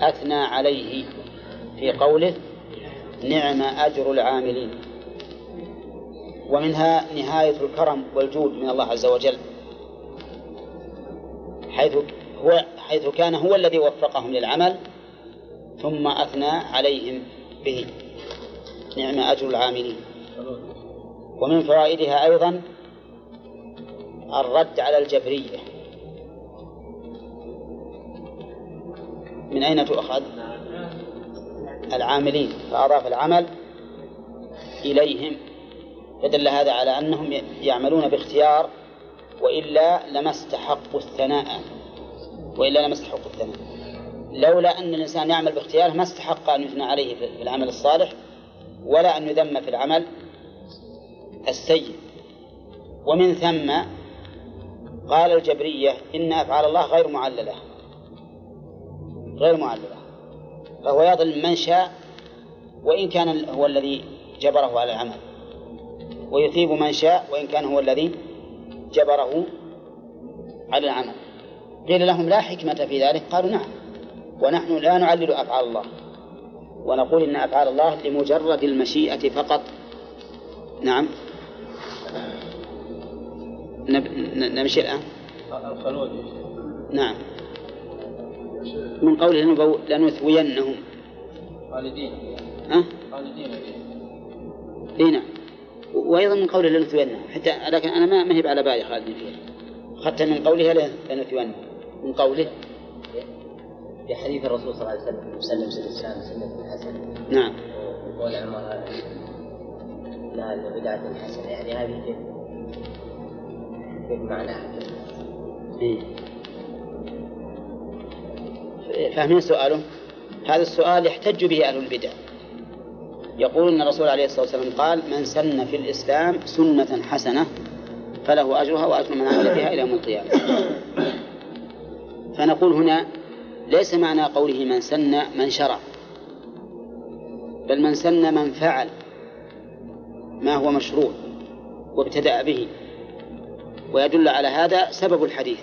أثنى عليه في قوله نعم أجر العاملين. ومنها نهاية الكرم والجود من الله عز وجل. حيث هو حيث كان هو الذي وفقهم للعمل ثم أثنى عليهم به. نعم أجر العاملين. ومن فوائدها أيضا الرد على الجبرية. من أين تؤخذ؟ العاملين. فأضاف العمل إليهم. فدل هذا على أنهم يعملون باختيار وإلا لما استحقوا الثناء. وإلا لما استحقوا الثناء. لولا أن الإنسان يعمل باختياره ما استحق أن يثنى عليه في العمل الصالح ولا أن يذم في العمل السيء. ومن ثم قال الجبرية إن أفعال الله غير معللة. غير معللة. فهو يظلم من شاء وإن كان هو الذي جبره على العمل. ويثيب من شاء وإن كان هو الذي جبره على العمل. قيل لهم لا حكمة في ذلك. قالوا نعم. ونحن لا نعلل أفعال الله. ونقول إن أفعال الله لمجرد المشيئة فقط. نعم. نمشي الآن. نعم. من قوله لنثوينهم. خالدين ها؟ خالدين إي نعم. وأيضا من قوله لنثوينهم حتى لكن أنا ما هي على بالي خالدين فيها اخذت من قوله لنثوينهم من قوله. في حديث الرسول صلى الله عليه وسلم سلم الإسلام سنة حسنة نعم. وقول عمر لا بدعة حسنة يعني هذه كيف؟ كيف معناها؟ إيه. فاهمين سؤاله؟ هذا السؤال يحتج به أهل البدع. يقول أن الرسول عليه الصلاة والسلام قال من سن في الإسلام سنة حسنة فله أجرها وأجر من عمل بها إلى يوم القيامة. فنقول هنا ليس معنى قوله من سن من شرع بل من سن من فعل ما هو مشروع وابتدأ به. ويدل على هذا سبب الحديث.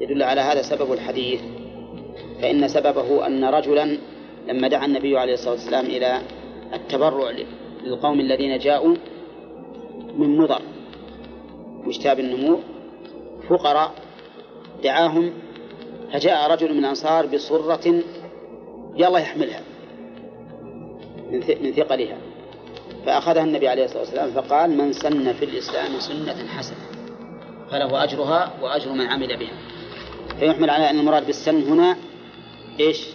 يدل على هذا سبب الحديث. فإن سببه أن رجلا لما دعا النبي عليه الصلاة والسلام إلى التبرع للقوم الذين جاءوا من مضر مشتاب النمور فقراء دعاهم فجاء رجل من الأنصار بصرة يلا يحملها من ثقلها فأخذها النبي عليه الصلاة والسلام فقال من سن في الإسلام سنة حسنة فله أجرها وأجر من عمل بها. فيحمل على أن المراد بالسن هنا إيش؟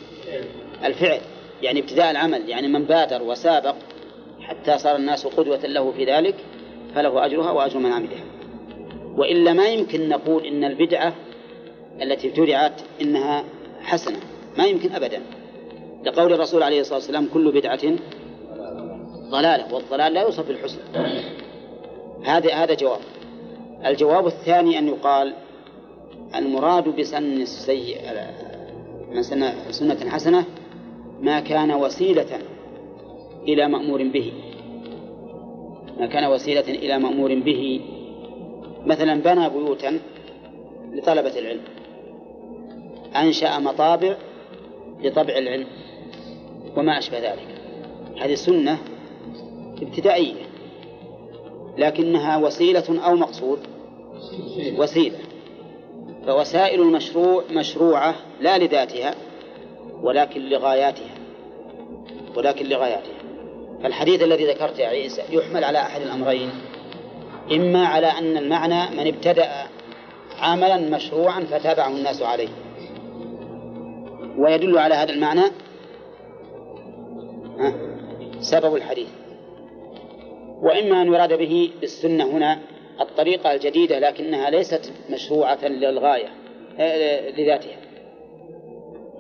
الفعل يعني ابتداء العمل يعني من بادر وسابق حتى صار الناس قدوة له في ذلك فله أجرها وأجر من عملها وإلا ما يمكن نقول إن البدعة التي ابتدعت إنها حسنة ما يمكن أبدا. لقول الرسول عليه الصلاة والسلام كل بدعة ضلالة والضلال لا يوصف بالحسن هذا هذا جواب. الجواب الثاني أن يقال المراد بسن السيء من سن سنة حسنة ما كان وسيلة إلى مأمور به. ما كان وسيلة إلى مأمور به. مثلا بنى بيوتا لطلبة العلم. أنشأ مطابع لطبع العلم وما أشبه ذلك. هذه سنة ابتدائية لكنها وسيلة أو مقصود؟ وسيلة. فوسائل المشروع مشروعة لا لذاتها. ولكن لغاياتها. ولكن لغاياتها. فالحديث الذي ذكرت يا عيسى يحمل على أحد الأمرين. إما على أن المعنى من ابتدأ عملا مشروعا فتابعه الناس عليه. ويدل على هذا المعنى سبب الحديث. وإما أن يراد به بالسنة هنا الطريقة الجديدة لكنها ليست مشروعة للغاية آه، لذاتها.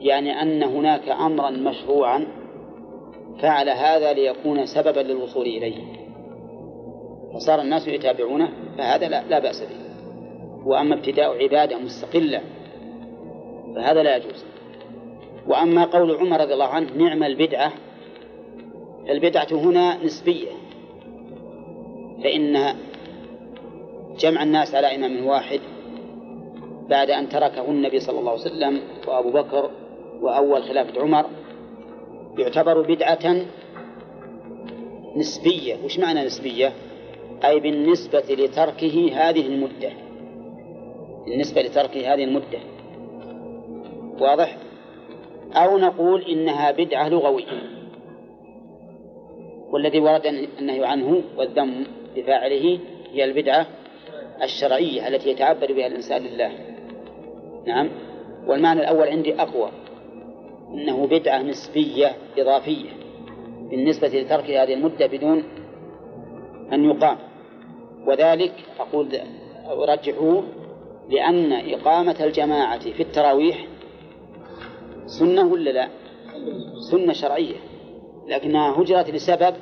يعني أن هناك أمرا مشروعا فعل هذا ليكون سببا للوصول إليه. فصار الناس يتابعونه فهذا لا, لا بأس به. وأما ابتداء عبادة مستقلة فهذا لا يجوز. وأما قول عمر رضي الله عنه نعم البدعة البدعة هنا نسبية. فإن جمع الناس على إمام واحد بعد أن تركه النبي صلى الله عليه وسلم وأبو بكر وأول خلافة عمر يعتبر بدعة نسبية. وش معنى نسبية؟ أي بالنسبة لتركه هذه المدة. بالنسبة لتركه هذه المدة. واضح؟ أو نقول إنها بدعة لغوية والذي ورد النهي عنه والذم بفاعله هي البدعة الشرعية التي يتعبد بها الإنسان لله. نعم؟ والمعنى الأول عندي أقوى. أنه بدعة نسبية إضافية بالنسبة لترك هذه المدة بدون أن يقام. وذلك أقول أرجحه لأن إقامة الجماعة في التراويح سنة ولا لا؟ سنة شرعية. لكنها هجرت لسبب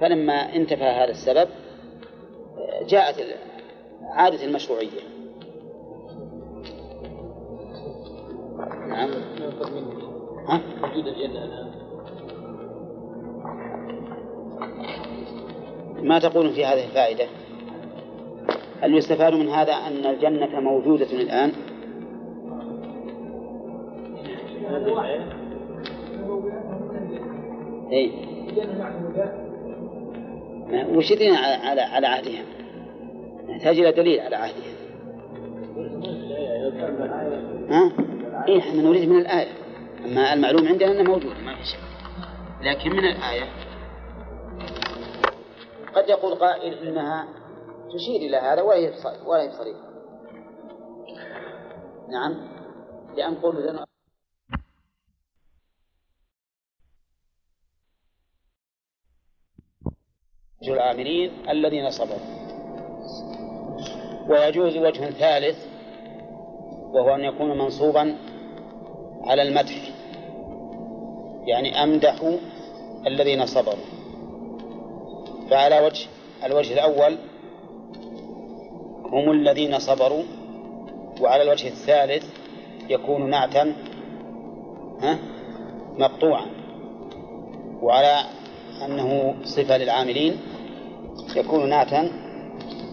فلما انتفى هذا السبب جاءت عادة المشروعية. نعم. ها؟ وجود الجنة الآن ما تقولون في هذه الفائدة هل يستفاد من هذا أن الجنة موجودة الآن إيه وش على على على عهدها؟ نحتاج إلى دليل على عهدها. ها؟ إيه إحنا نريد من الآية. أما المعلوم عندنا أنه موجود ما في شيء. لكن من الآية قد يقول قائل إنها تشير إلى هذا ولا هي ولا هي صريحة. نعم لأن قول العاملين الذين صبروا ويجوز وجه ثالث وهو أن يكون منصوبا على المدح. يعني أمدح الذين صبروا. فعلى وجه الوجه الأول هم الذين صبروا وعلى الوجه الثالث يكون نعتا ها مقطوعا. وعلى أنه صفة للعاملين يكون نعتا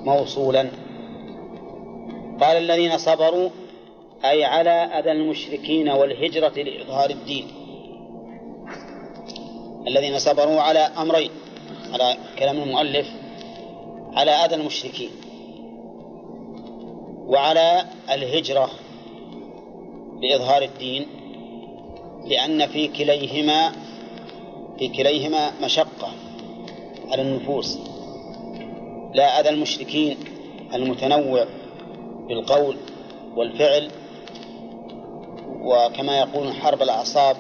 موصولا. قال الذين صبروا أي على أذى المشركين والهجرة لإظهار الدين. الذين صبروا على أمرين على كلام المؤلف على أذى المشركين وعلى الهجرة لإظهار الدين لأن في كليهما في كليهما مشقة على النفوس. لا أذى المشركين المتنوع بالقول والفعل وكما يقولون حرب الأعصاب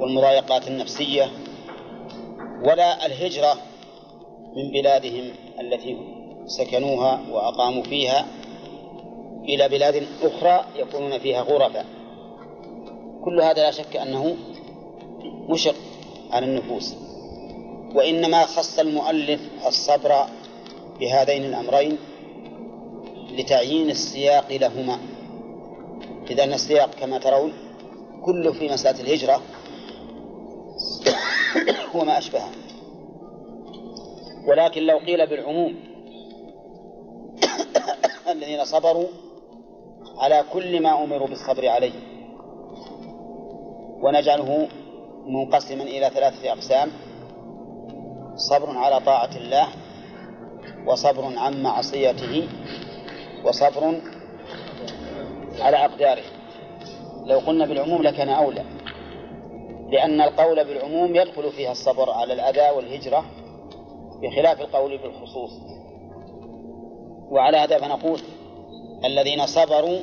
والمضايقات النفسية ولا الهجرة من بلادهم التي سكنوها وأقاموا فيها إلى بلاد أخرى يكونون فيها غربا كل هذا لا شك أنه مشق على النفوس. وإنما خص المؤلف الصبر بهذين الأمرين لتعيين السياق لهما. إذا السياق كما ترون كله في مسألة الهجرة وما أشبهه ولكن لو قيل بالعموم الذين صبروا على كل ما أمروا بالصبر عليه. ونجعله منقسما إلى ثلاثة أقسام. صبر على طاعة الله وصبر عن معصيته وصبر على أقداره. لو قلنا بالعموم لكان أولى. لأن القول بالعموم يدخل فيها الصبر على الأذى والهجرة بخلاف القول بالخصوص. وعلى هذا فنقول الذين صبروا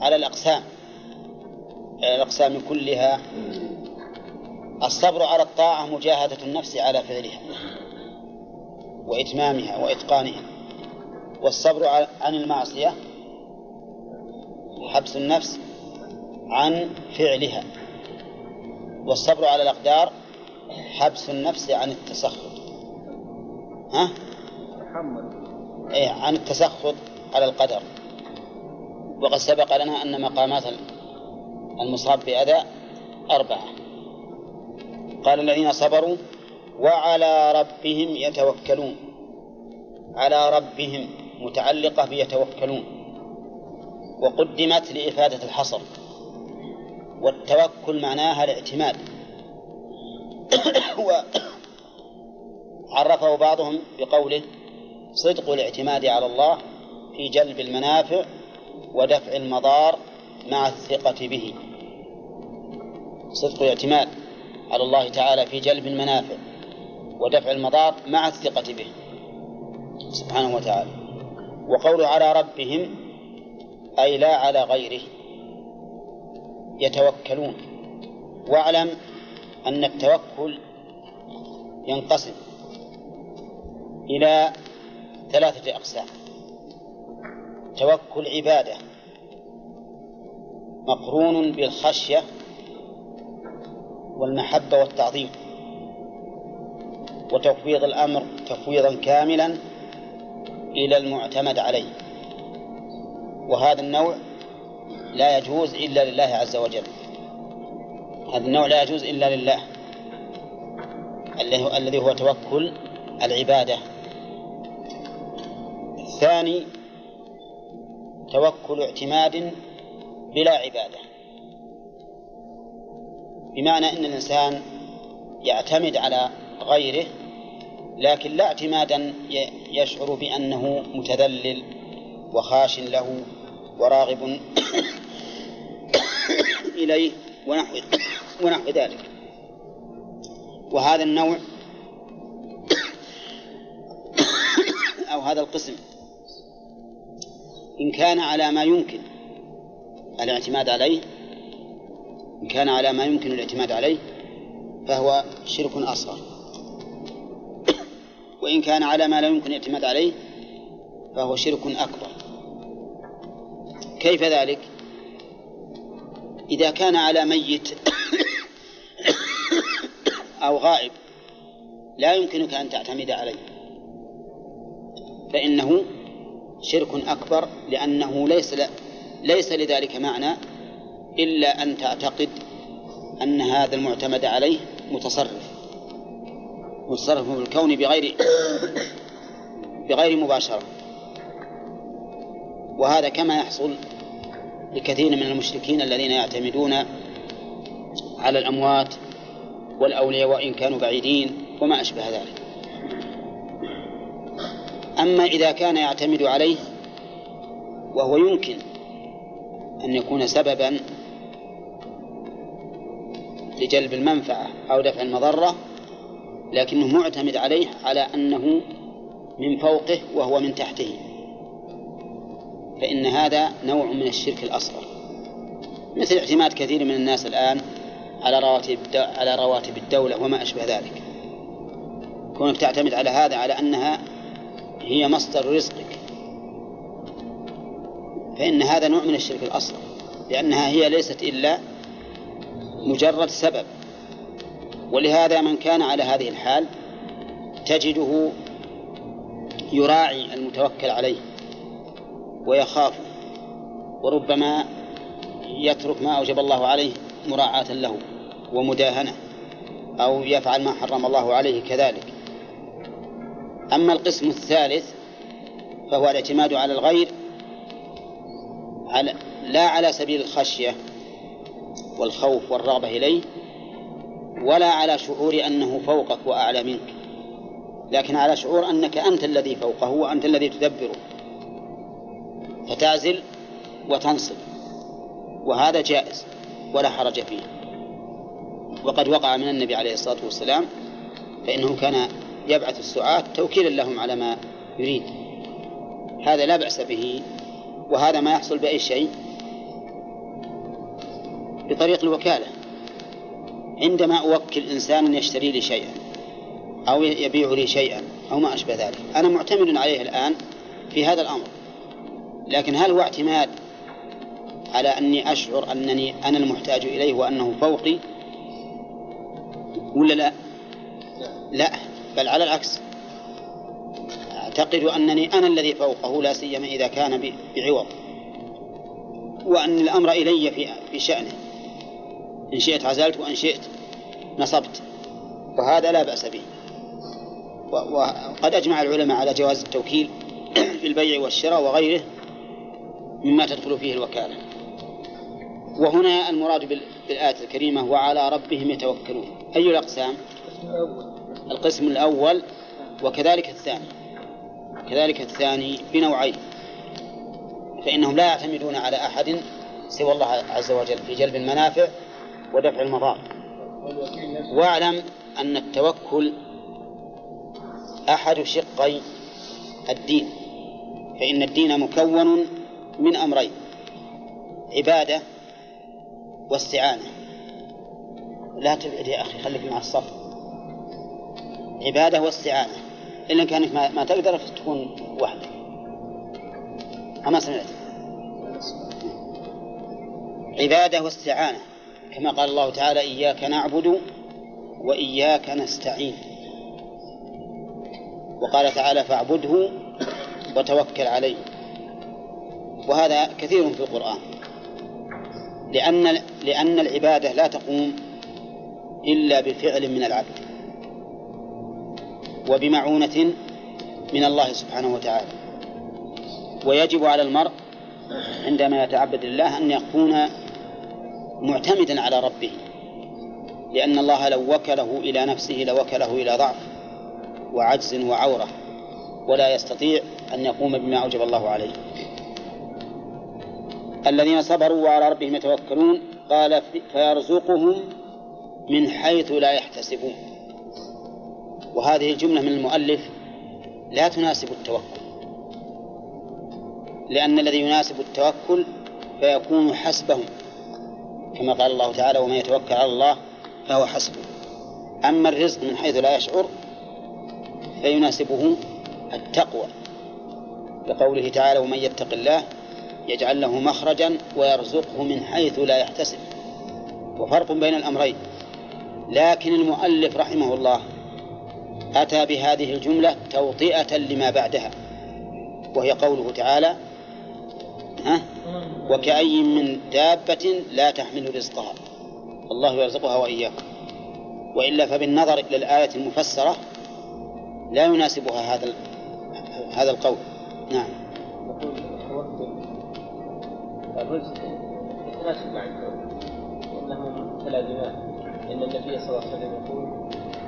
على الأقسام. الأقسام كلها الصبر على الطاعة مجاهدة النفس على فعلها وإتمامها وإتقانها. والصبر عن المعصية حبس النفس عن فعلها. والصبر على الأقدار حبس النفس عن التسخط. ها؟ إيه عن التسخط على القدر. وقد سبق لنا أن مقامات المصاب بأذى أربعة. قال الذين صبروا وعلى ربهم يتوكلون. على ربهم متعلقة بيتوكلون. وقدمت لإفادة الحصر. والتوكل معناها الاعتماد. وعرفه بعضهم بقوله صدق الاعتماد على الله في جلب المنافع ودفع المضار مع الثقة به. صدق الاعتماد على الله تعالى في جلب المنافع ودفع المضار مع الثقة به. سبحانه وتعالى. وقول على ربهم أي لا على غيره. يتوكلون. واعلم أن التوكل ينقسم إلى ثلاثة أقسام. توكل عبادة. مقرون بالخشية والمحبة والتعظيم. وتفويض الأمر تفويضا كاملا إلى المعتمد عليه. وهذا النوع لا يجوز إلا لله عز وجل. هذا النوع لا يجوز إلا لله. الذي هو توكل العبادة. الثاني توكل اعتماد بلا عبادة. بمعنى أن الإنسان يعتمد على غيره لكن لا اعتمادا يشعر بأنه متذلل. وخاش له وراغب إليه ونحو ونحو ذلك. وهذا النوع أو هذا القسم إن كان على ما يمكن الاعتماد عليه إن كان على ما يمكن الاعتماد عليه فهو شرك أصغر. وإن كان على ما لا يمكن الاعتماد عليه فهو شرك أكبر. كيف ذلك؟ إذا كان على ميت أو غائب لا يمكنك أن تعتمد عليه. فإنه شرك أكبر لأنه ليس ليس لذلك معنى إلا أن تعتقد أن هذا المعتمد عليه متصرف. متصرف في الكون بغير بغير مباشرة. وهذا كما يحصل لكثير من المشركين الذين يعتمدون على الأموات والأولياء وإن كانوا بعيدين وما أشبه ذلك. أما إذا كان يعتمد عليه وهو يمكن أن يكون سببا لجلب المنفعة أو دفع المضرة لكنه معتمد عليه على أنه من فوقه وهو من تحته. فإن هذا نوع من الشرك الأصغر. مثل اعتماد كثير من الناس الآن على رواتب على رواتب الدولة وما أشبه ذلك. كونك تعتمد على هذا على أنها هي مصدر رزقك. فإن هذا نوع من الشرك الأصغر لأنها هي ليست إلا مجرد سبب. ولهذا من كان على هذه الحال تجده يراعي المتوكل عليه. ويخاف وربما يترك ما أوجب الله عليه مراعاة له ومداهنة أو يفعل ما حرم الله عليه كذلك. أما القسم الثالث فهو الاعتماد على الغير على لا على سبيل الخشية والخوف والرغبة إليه ولا على شعور أنه فوقك وأعلى منك. لكن على شعور أنك أنت الذي فوقه وأنت الذي تدبره. فتعزل وتنصب. وهذا جائز ولا حرج فيه. وقد وقع من النبي عليه الصلاة والسلام فإنه كان يبعث السعاة توكيلا لهم على ما يريد. هذا لا بأس به وهذا ما يحصل بأي شيء بطريق الوكالة. عندما أوكل إنسانا يشتري لي شيئا أو يبيع لي شيئا أو ما أشبه ذلك أنا معتمد عليه الآن في هذا الأمر. لكن هل هو اعتماد على أني أشعر أنني أنا المحتاج إليه وأنه فوقي؟ ولا لا؟ لا بل على العكس. أعتقد أنني أنا الذي فوقه لا سيما إذا كان بعوض. وأن الأمر إلي في في شأنه. إن شئت عزلت وإن شئت نصبت. وهذا لا بأس به. وقد أجمع العلماء على جواز التوكيل في البيع والشراء وغيره. مما تدخل فيه الوكالة. وهنا المراد بالآية الكريمة وعلى ربهم يتوكلون. أي الأقسام؟ القسم الأول وكذلك الثاني. كذلك الثاني بنوعين. فإنهم لا يعتمدون على أحد سوى الله عز وجل في جلب المنافع ودفع المضار. واعلم أن التوكل أحد شقي الدين. فإن الدين مكون من أمرين عبادة واستعانة. لا تبعد يا أخي خليك مع الصف عبادة واستعانة. إلا كأنك ما, ما تقدر تكون وحدك. أما سمعت عبادة واستعانة. كما قال الله تعالى إياك نعبد وإياك نستعين. وقال تعالى فاعبده وتوكل عليه. وهذا كثير في القرآن. لأن لأن العبادة لا تقوم إلا بفعل من العبد وبمعونة من الله سبحانه وتعالى. ويجب على المرء عندما يتعبد الله أن يكون معتمدا على ربه لأن الله لو وكله إلى نفسه لوكله إلى ضعف وعجز وعورة ولا يستطيع أن يقوم بما أوجب الله عليه. الذين صبروا وعلى ربهم يتوكلون قال فيرزقهم من حيث لا يحتسبون. وهذه الجملة من المؤلف لا تناسب التوكل. لأن الذي يناسب التوكل فيكون حسبهم كما قال الله تعالى ومن يتوكل على الله فهو حسبه. أما الرزق من حيث لا يشعر فيناسبه التقوى لقوله تعالى ومن يتق الله يجعل له مخرجا ويرزقه من حيث لا يحتسب. وفرق بين الأمرين. لكن المؤلف رحمه الله أتى بهذه الجملة توطئة لما بعدها وهي قوله تعالى ها؟ وكأي من دابة لا تحمل رزقها الله يرزقها وإياكم. وإلا فبالنظر إلى الآية المفسرة لا يناسبها هذا هذا القول. نعم. الرزق يتناسب مع التوكل إنه متلازمان إن النبي صلى الله عليه وسلم يقول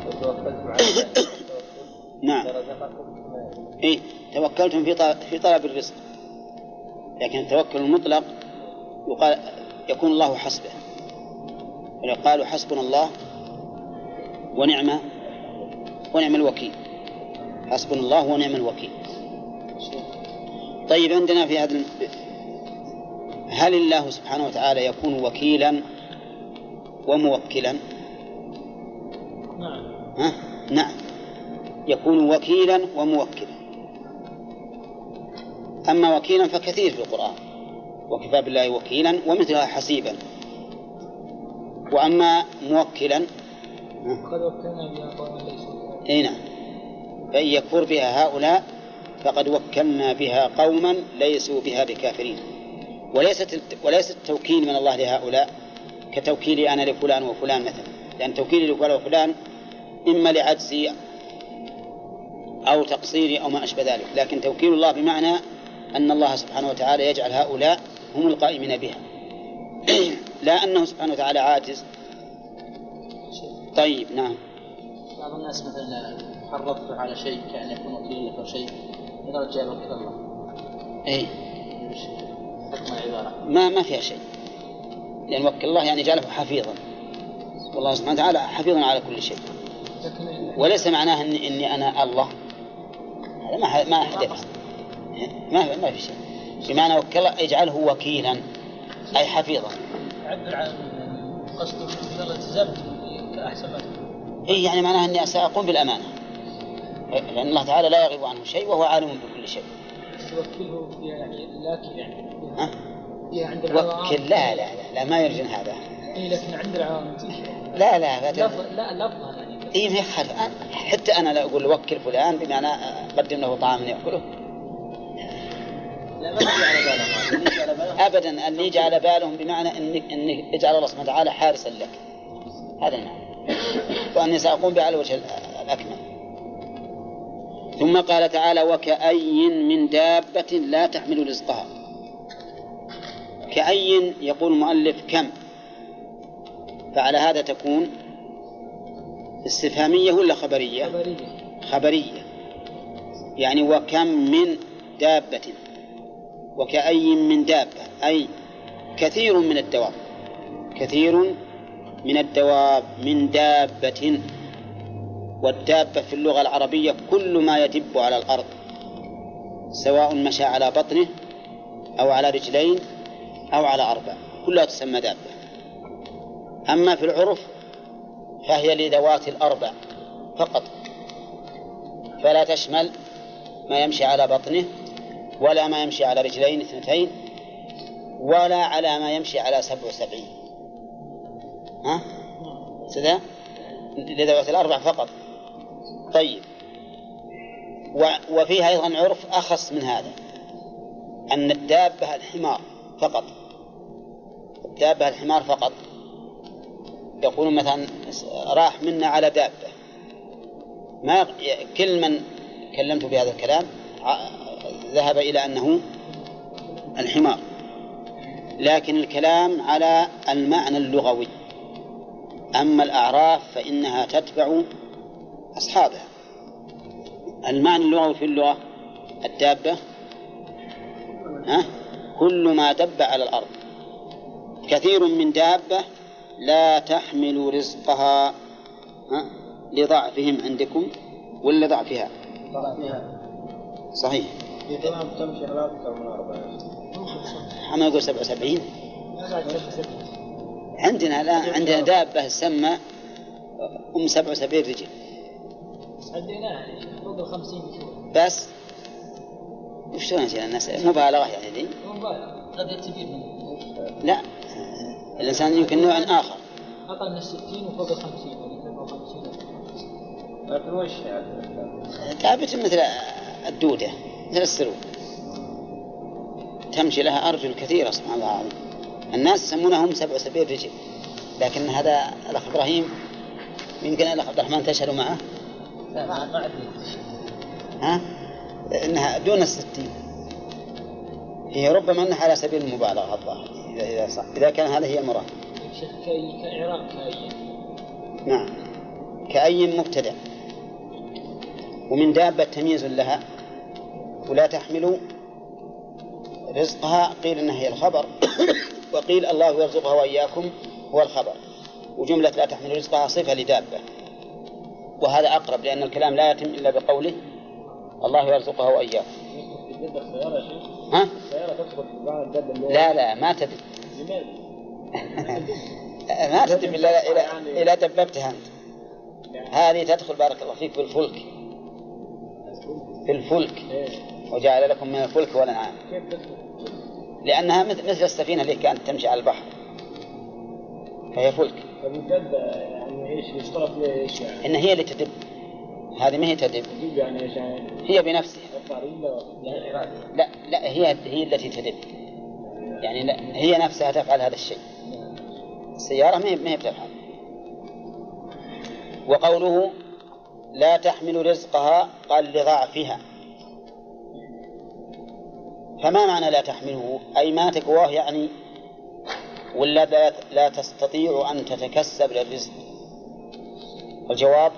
لو توكلتم على الله نعم. إيه توكلتم في طلب في طلب الرزق. لكن التوكل المطلق يقال يكون الله حسبه. قالوا حسبنا الله ونعم ونعم الوكيل. حسبنا الله ونعم الوكيل. طيب عندنا في هذا هل الله سبحانه وتعالى يكون وكيلا وموكلا؟ نعم. ها؟ نعم. يكون وكيلا وموكلا. أما وكيلا فكثير في القرآن. وكفى بالله وكيلا ومثلها حسيبا. وأما موكلا قد وكلنا بها قوما ليسوا أي نعم. فإن يكفر بها هؤلاء فقد وكلنا بها قوما ليسوا بها بكافرين. وليست وليس التوكيل من الله لهؤلاء كتوكيلي أنا لفلان وفلان مثلا. لأن توكيلي لفلان وفلان إما لعجزي أو تقصيري أو ما أشبه ذلك. لكن توكيل الله بمعنى أن الله سبحانه وتعالى يجعل هؤلاء هم القائمين بها. لا أنه سبحانه وتعالى عاجز. طيب نعم. بعض الناس مثلا حرضت على شيء كأن يكون وكيل لك شيء لدرجة يوكل الله. إيه. العبارة ما ما فيها شيء. لأن وكل الله يعني جعله حفيظا. والله سبحانه وتعالى حفيظ على كل شيء. وليس معناه إني, إني أنا الله. هذا ما ما حدث ما ما في شيء. بمعنى وكل اجعله وكيلا. أي حفيظا. عبر عن قصده يلا التزمت كأحسن ما إيه يعني معناه أني سأقوم بالأمانة. لأن الله تعالى لا يغيب عنه شيء وهو عالم بكل شيء. توكله فيها يعني لكن يعني ها؟ فيها عند العوام. وكل لا لا لا, لا ما يرجن هذا. اي لكن عند العوام لا لا لا لا لفظها يعني. إيه ما يخالف حتى أنا لا أقول وكل فلان بمعنى قدم له طعاما يأكله لا ما على بالهم هذا. اللي يجي على بالهم. أبدا اللي يجي على بالهم بمعنى إنك إنك اجعل الله سبحانه وتعالى حارسا لك. هذا المعنى وأني سأقوم به على الوجه ال- الأكمل. ثم قال تعالى وكأي من دابة لا تحمل رزقها. كأي يقول المؤلف كم؟ فعلى هذا تكون استفهامية ولا خبرية؟ خبرية. خبرية. يعني وكم من دابة. وكأي من دابة. أي كثير من الدواب. كثير من الدواب من دابة. والدابة في اللغة العربية كل ما يدب على الأرض سواء مشى على بطنه أو على رجلين أو على أربع كلها تسمى دابة. أما في العرف فهي لذوات الأربع فقط. فلا تشمل ما يمشي على بطنه ولا ما يمشي على رجلين اثنتين ولا على ما يمشي على سبع وسبعين. ها؟ سذا لذوات الأربع فقط. طيب. وفيها أيضا عرف أخص من هذا أن الدابة الحمار فقط. الدابة الحمار فقط. يقولون مثلا راح منا على دابة. ما كل من كلمت بهذا الكلام ذهب إلى أنه الحمار. لكن الكلام على المعنى اللغوي. أما الأعراف فإنها تتبع أصحابها. المعنى اللغوي في اللغة الدابة؟ ها؟ كل ما دب على الأرض. كثير من دابة لا تحمل رزقها ها؟ لضعفهم عندكم ولا ضعفها؟ ضعفها. صحيح. تمام تمشي على أكثر من أربعة. أما يقول سبع وسبعين. عندنا الآن عندنا دابة تسمى أم سبع وسبعين رجل. عديناها فوق 50 بس وشلون يصير الناس. مبالغة يعني ذي مبالغ قد منه لا. الإنسان يمكن نوع آخر. أقل من 60 وفوق ال 50 ولا 50 لكن وش يعني؟ ثابت مثل الدودة مثل السرو تمشي لها أرجل كثيرة سبحان الله العظيم. الناس يسمونهم سبع وسبعين رجل. لكن هذا الأخ إبراهيم يمكن الأخ عبد الرحمن تشهد معه؟ لا ما ما ها؟ إنها دون الستين. هي ربما أنها على سبيل المبالغة الظاهر إذا إذا صح. إذا كان هذا هي المراد. كإعراب كأي. نعم. كأي مبتدع. ومن دابة تمييز لها. ولا تحمل رزقها قيل إنها هي الخبر. وقيل الله يرزقها وإياكم هو الخبر. وجملة لا تحمل رزقها صفة لدابة. وهذا أقرب لأن الكلام لا يتم إلا بقوله. الله يرزقها شيخ ها؟ لا لا ما تدب لماذا؟ ما تدب إلا إلى إلى دببتها أنت هذه تدخل بارك الله فيك في الفلك في الفلك. وجعل لكم من الفلك والأنعام؟ لأنها مثل السفينة اللي كانت تمشي على البحر فهي فلك فالمدب يعني إيش يشترط إيش يعني؟ إن هي اللي تدب هذه ما هي تدب يعني يعني؟ هي بنفسها. رجله لا لا هي هي التي تدب يعني لا هي نفسها تفعل هذا الشيء. السيارة ما هي ما هي بتفعل. وقوله لا تحمل رزقها قال لضعفها. فما معنى لا تحمله؟ أي ما تقواه يعني ولا لا, لا تستطيع أن تتكسب للرزق. الجواب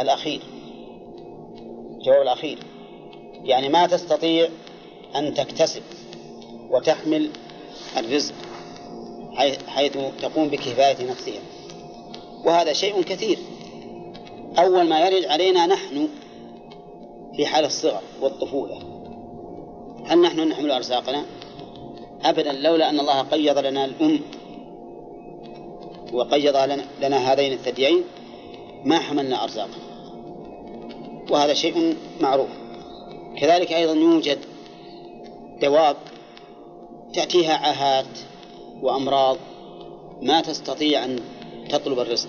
الأخير. الجواب الأخير. يعني ما تستطيع أن تكتسب وتحمل الرزق حي- حيث تقوم بكفاية نفسها. وهذا شيء كثير. أول ما يرد علينا نحن في حال الصغر والطفولة. هل نحن نحمل أرزاقنا؟ أبدا لولا أن الله قيض لنا الأم وقيض لنا هذين الثديين ما حملنا أرزاقنا. وهذا شيء معروف. كذلك أيضا يوجد دواب تأتيها عاهات وأمراض ما تستطيع أن تطلب الرزق.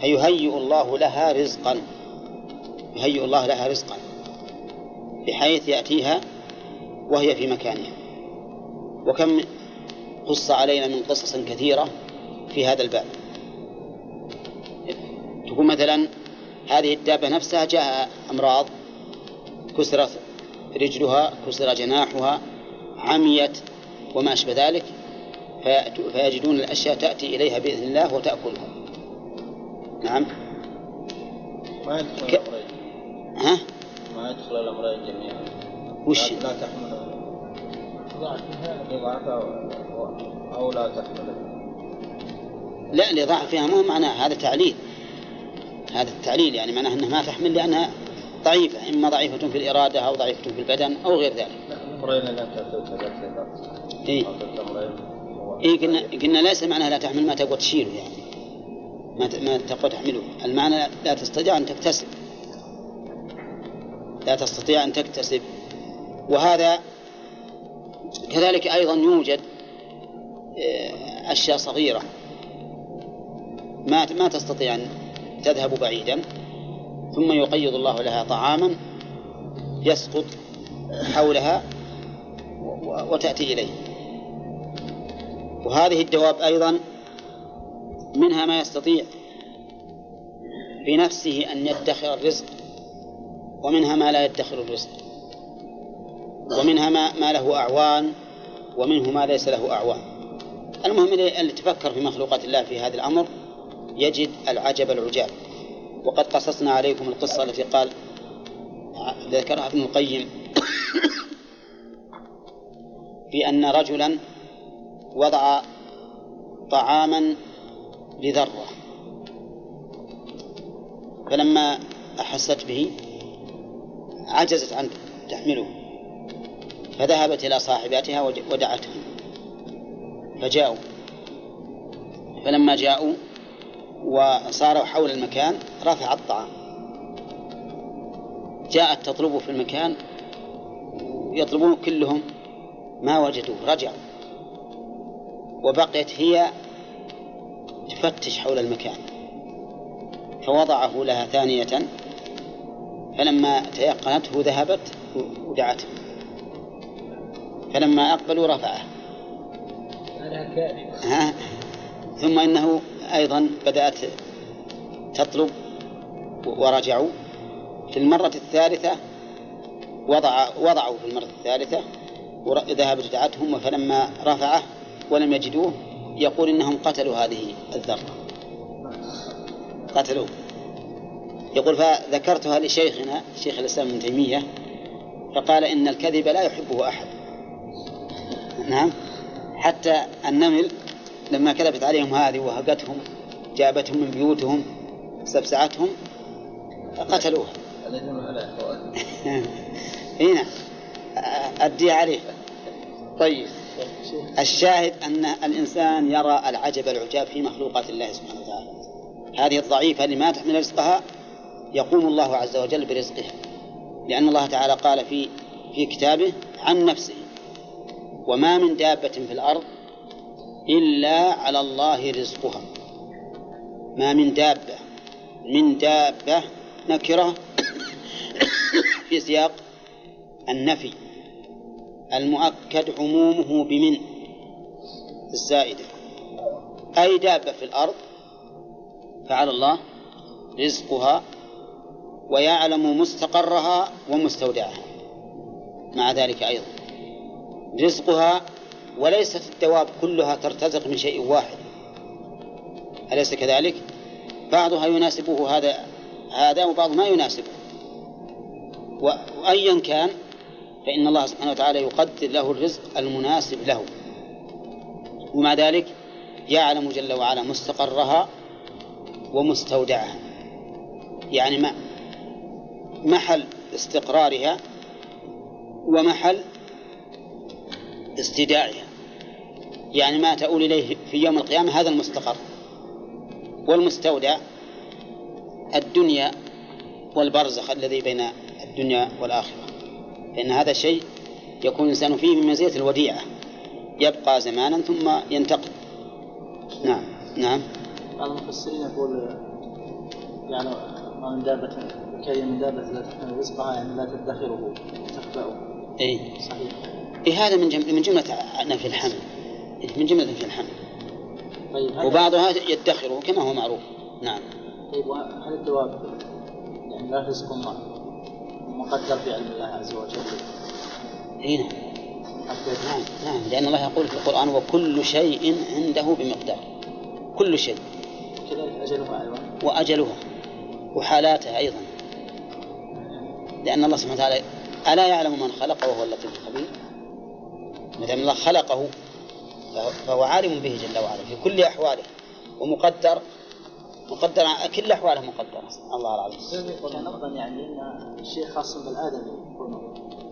فيهيئ الله لها رزقا. يهيئ الله لها رزقا. بحيث يأتيها وهي في مكانها. وكم قص علينا من قصص كثيرة في هذا الباب. تقول مثلا هذه الدابة نفسها جاء أمراض كسرت رجلها كسر جناحها عميت وما أشبه ذلك فيجدون الأشياء تأتي إليها بإذن الله وتأكلها. نعم. ما يدخل ك- الأمرين ها؟ ما يدخل الأمرين جميعا؟ وش؟ لا, تحمل أو لا تحمل لا لضعفها مو معناه هذا تعليل. هذا التعليل يعني معناه أنها ما تحمل لأنها ضعيفة إما ضعيفة في الإرادة أو ضعيفة في البدن أو غير ذلك. إيه. إيه قلنا قلنا ليس معناها لا تحمل ما تقوى تشيله يعني. ما ما تقوى تحمله. المعنى لا تستطيع أن تكتسب. لا تستطيع أن تكتسب. وهذا كذلك أيضا يوجد آه، أشياء صغيرة. ما ما تستطيع أن تذهب بعيدا ثم يقيض الله لها طعاما يسقط حولها وتأتي إليه. وهذه الدواب أيضا منها ما يستطيع بنفسه أن يدخر الرزق ومنها ما لا يدخر الرزق ومنها ما, ما له أعوان ومنه ما ليس له أعوان. المهم اللي تفكر في مخلوقات الله في هذا الأمر. يجد العجب العجاب. وقد قصصنا عليكم القصة التي قال ذكرها ابن القيم في أن رجلا وضع طعاما لذرة. فلما أحست به عجزت عن تحمله. فذهبت إلى صاحباتها ود- ودعتهم. فجاءوا. فلما جاءوا وصاروا حول المكان رفع الطعام. جاءت تطلبه في المكان يطلبون كلهم ما وجدوه رجعوا. وبقيت هي تفتش حول المكان. فوضعه لها ثانية فلما تيقنته ذهبت ودعته فلما أقبلوا رفعه. ها؟ ثم إنه أيضا بدأت تطلب ورجعوا. في المرة الثالثة وضع وضعوا في المرة الثالثة ور- ذهبت دعتهم فلما رفعه ولم يجدوه يقول إنهم قتلوا هذه الذرة. قتلوه يقول فذكرتها لشيخنا شيخ الإسلام ابن تيمية فقال إن الكذب لا يحبه أحد. نعم. حتى النمل لما كذبت عليهم هذه وهقتهم جابتهم من بيوتهم استفزعتهم قتلوها. هنا أدي عليه. طيب. الشاهد أن الإنسان يرى العجب العجاب في مخلوقات الله سبحانه وتعالى. هذه الضعيفة اللي ما تحمل رزقها يقوم الله عز وجل برزقها. لأن الله تعالى قال في في كتابه عن نفسه وما من دابة في الأرض إلا على الله رزقها. ما من دابة من دابة نكرة في سياق النفي المؤكد عمومه بمن؟ الزائدة. أي دابة في الأرض فعلى الله رزقها ويعلم مستقرها ومستودعها. مع ذلك أيضا رزقها وليست الدواب كلها ترتزق من شيء واحد. أليس كذلك؟ بعضها يناسبه هذا هذا وبعض ما يناسبه. وأيا كان فإن الله سبحانه وتعالى يقدر له الرزق المناسب له. ومع ذلك يعلم جل وعلا مستقرها ومستودعها. يعني ما محل استقرارها ومحل استداعها يعني ما تؤول إليه في يوم القيامة هذا المستقر والمستودع الدنيا والبرزخ الذي بين الدنيا والآخرة. لأن هذا الشيء يكون الإنسان فيه من مزية الوديعة. يبقى زمانا ثم ينتقل. نعم نعم. بعض المفسرين يقول يعني ما من دابة كي من دابة لا تحمل رزقها يعني لا تدخره تخبأه إيه. صحيح. هذا من. من جملة نفي الحمل. من جملة نفي الحمل. طيب وبعضها يدخره كما هو معروف. نعم. طيب وهل الدواب يعني لا رزق الله مقدر في علم الله عز وجل؟ إيه نعم. نعم نعم. لأن الله يقول في القرآن وكل شيء عنده بمقدار. كل شيء. كذلك أجلها أيضا. وأجلها. وحالاتها أيضا. لأن الله سبحانه وتعالى ألا يعلم من خلق وهو اللطيف الخبير. ما دام الله خلقه فهو عالم به جل وعلا في كل أحواله ومقدر مقدر كل أحواله مقدرة الله العظيم كان أفضل يعني أن الشيء خاص بالآدمي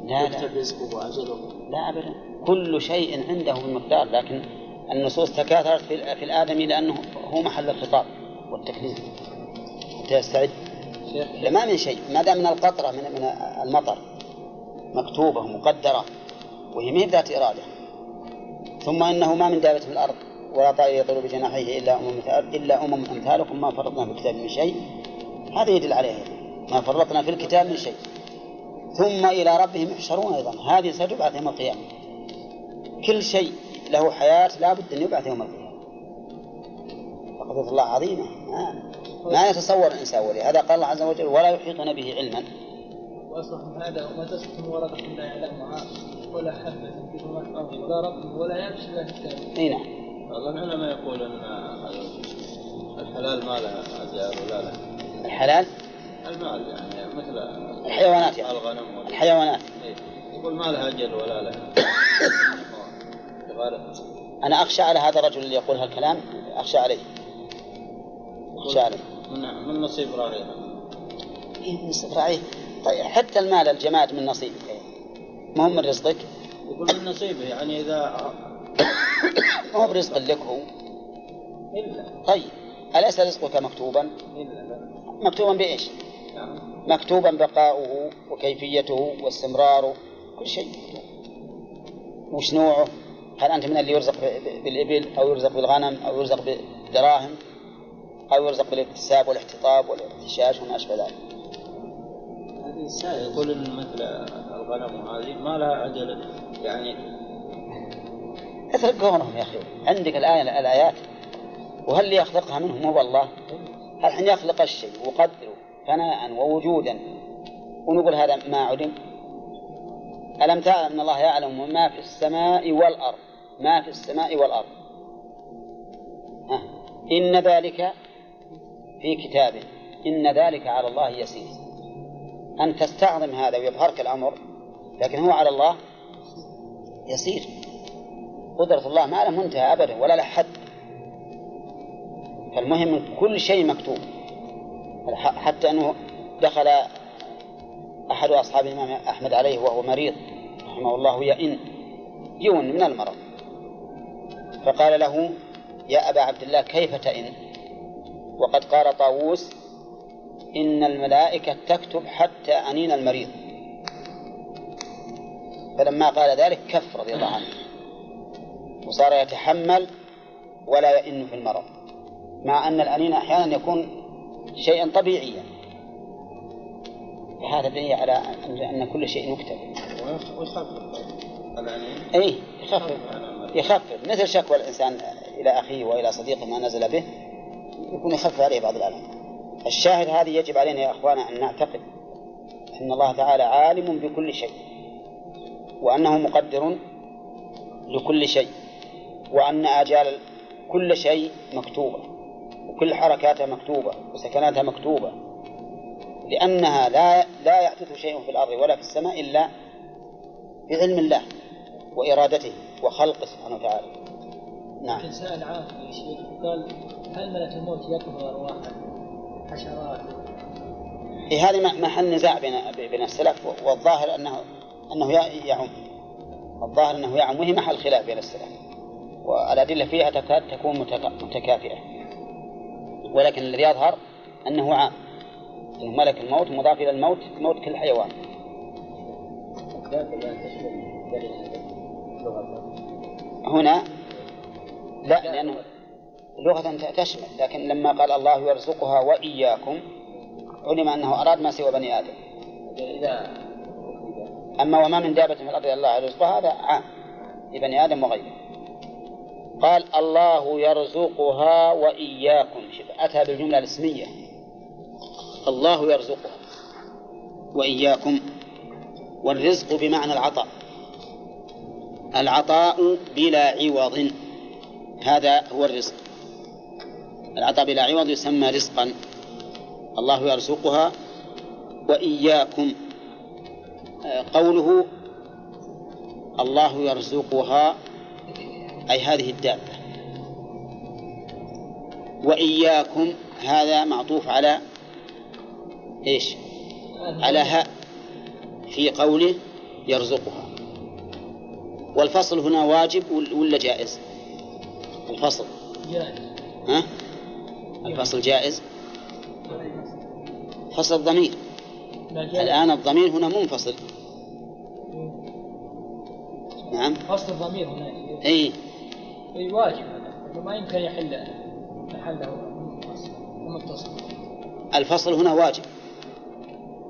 لا لا. رزقه وأجله. لا أبدا. كل شيء عنده بمقدار لكن النصوص تكاثرت في في الآدمي لأنه هو محل الخطاب والتكليف. حتى يستعد لا ما من شيء. ما دام من القطرة من من المطر مكتوبة مقدرة وهي ما هي ذات إرادة. ثم إنه ما من دابة في الأرض ولا طائر يطير بجناحيه إلا أمم إلا أمم أمثالكم ما فرطنا في الكتاب من شيء. هذا يدل عليه. ما فرطنا في الكتاب من شيء. ثم إلى ربهم يحشرون أيضا. هذه ستبعث يوم القيامة. كل شيء له حياة لا بد أن يبعث يوم القيامة. فقدرة الله عظيمة. ما, ما يتصور الإنسان ولهذا قال الله عز وجل ولا يحيطون به علما. من هذا وما تسقط من ورقة لا يعلمها ولا حبة ظلمات الأرض ولا ولا إلا في كتاب إي نعم. أظن العلماء يقول أن الحلال ما له أجال ولا له الحلال؟ المال يعني مثل الحيوانات يعني. الغنم وال- الحيوانات. إيه. يقول ما لها أجل ولا له. أنا أخشى على هذا الرجل اللي يقول هالكلام أخشى عليه. أخشى عليه. من من نصيب راعيها إيه من استطراعيه طيب حتى المال الجماد من نصيبك ما هو من رزقك يقول من نصيبه يعني إذا ما هو برزق لك هو؟ إلا. طيب أليس رزقك مكتوبا؟ إلا لا. مكتوبا بإيش؟ مكتوبا بقاؤه وكيفيته واستمراره كل شيء. وش نوعه؟ هل أنت من اللي يرزق بالإبل أو يرزق بالغنم أو يرزق بالدراهم أو يرزق بالاكتساب والاحتطاب والاحتشاش وما أشبه ذلك؟ هذه يقول مثل الغنم هذه ما لها أجل يعني أترك قولهم يا أخي. عندك الآية الآيات. وهل اللي يخلقها منهم؟ هو الله هل حين يخلق الشيء ويقدره فناء ووجودا ونقول هذا ما علم؟ ألم تعلم أن الله يعلم ما في السماء والأرض؟ ما في السماء والأرض. إن ذلك في كتابه. إن ذلك على الله يسير. أن تستعظم هذا ويبهرك الأمر. لكن هو على الله يسير. قدرة الله ما له منتهى أبدا ولا له حد. فالمهم كل شيء مكتوب. حتى أنه دخل أحد أصحاب الإمام أحمد عليه وهو مريض رحمه الله يئن يون من المرض. فقال له يا أبا عبد الله كيف تئن؟ وقد قال طاووس إن الملائكة تكتب حتى أنين المريض. فلما قال ذلك كف رضي الله عنه. وصار يتحمل ولا يئن في المرض. مع أن الأنين أحيانا يكون شيئا طبيعيا. هذا دليل على أن كل شيء يكتب أي يخفف. يخفف. مثل شكوى الإنسان إلى أخيه وإلى صديقه ما نزل به يكون يخفف عليه بعض الألم. الشاهد هذه يجب علينا يا أخوانا أن نعتقد أن الله تعالى عالم بكل شيء. وأنه مقدر لكل شيء وأن آجال كل شيء مكتوبة وكل حركاتها مكتوبة وسكناتها مكتوبة لأنها لا لا يحدث شيء في الأرض ولا في السماء إلا بعلم الله وإرادته وخلقه سبحانه وتعالى. نعم. سائل عام يا شيخ قال هل ملك الموت يقبض أرواح حشرات؟ إيه هذه محل نزاع بين بين السلف والظاهر أنه أنه يعم. الظاهر أنه يعم وهي محل خلاف بين السلف والأدلة فيها تكاد تكون متكا- متكافئة. ولكن الذي يظهر أنه عام. أنه ملك الموت مضاف إلى الموت موت كل حيوان. هنا لا لأنه لغة تشمل. لكن لما قال الله يرزقها وإياكم علم أنه أراد ما سوى بني آدم. إذا أما وما من دابة في الأرض إلا الله رزقها هذا عام لبني آدم وغيره. قال الله يرزقها وإياكم. شوف أتى بالجملة الاسمية. الله يرزقها وإياكم والرزق بمعنى العطاء. العطاء بلا عوض هذا هو الرزق. العطاء بلا عوض يسمى رزقا. الله يرزقها وإياكم. قوله الله يرزقها أي هذه الدابة. وإياكم هذا معطوف على إيش؟ على هاء في قوله يرزقها. والفصل هنا واجب ولا جائز؟ الفصل. جائز ها؟ الفصل جائز؟ فصل الضمير الآن الضمير هنا منفصل. نعم. فصل الضمير هنا أي. أي واجب. هذا ما يمكن يحل محله متصل الفصل هنا واجب.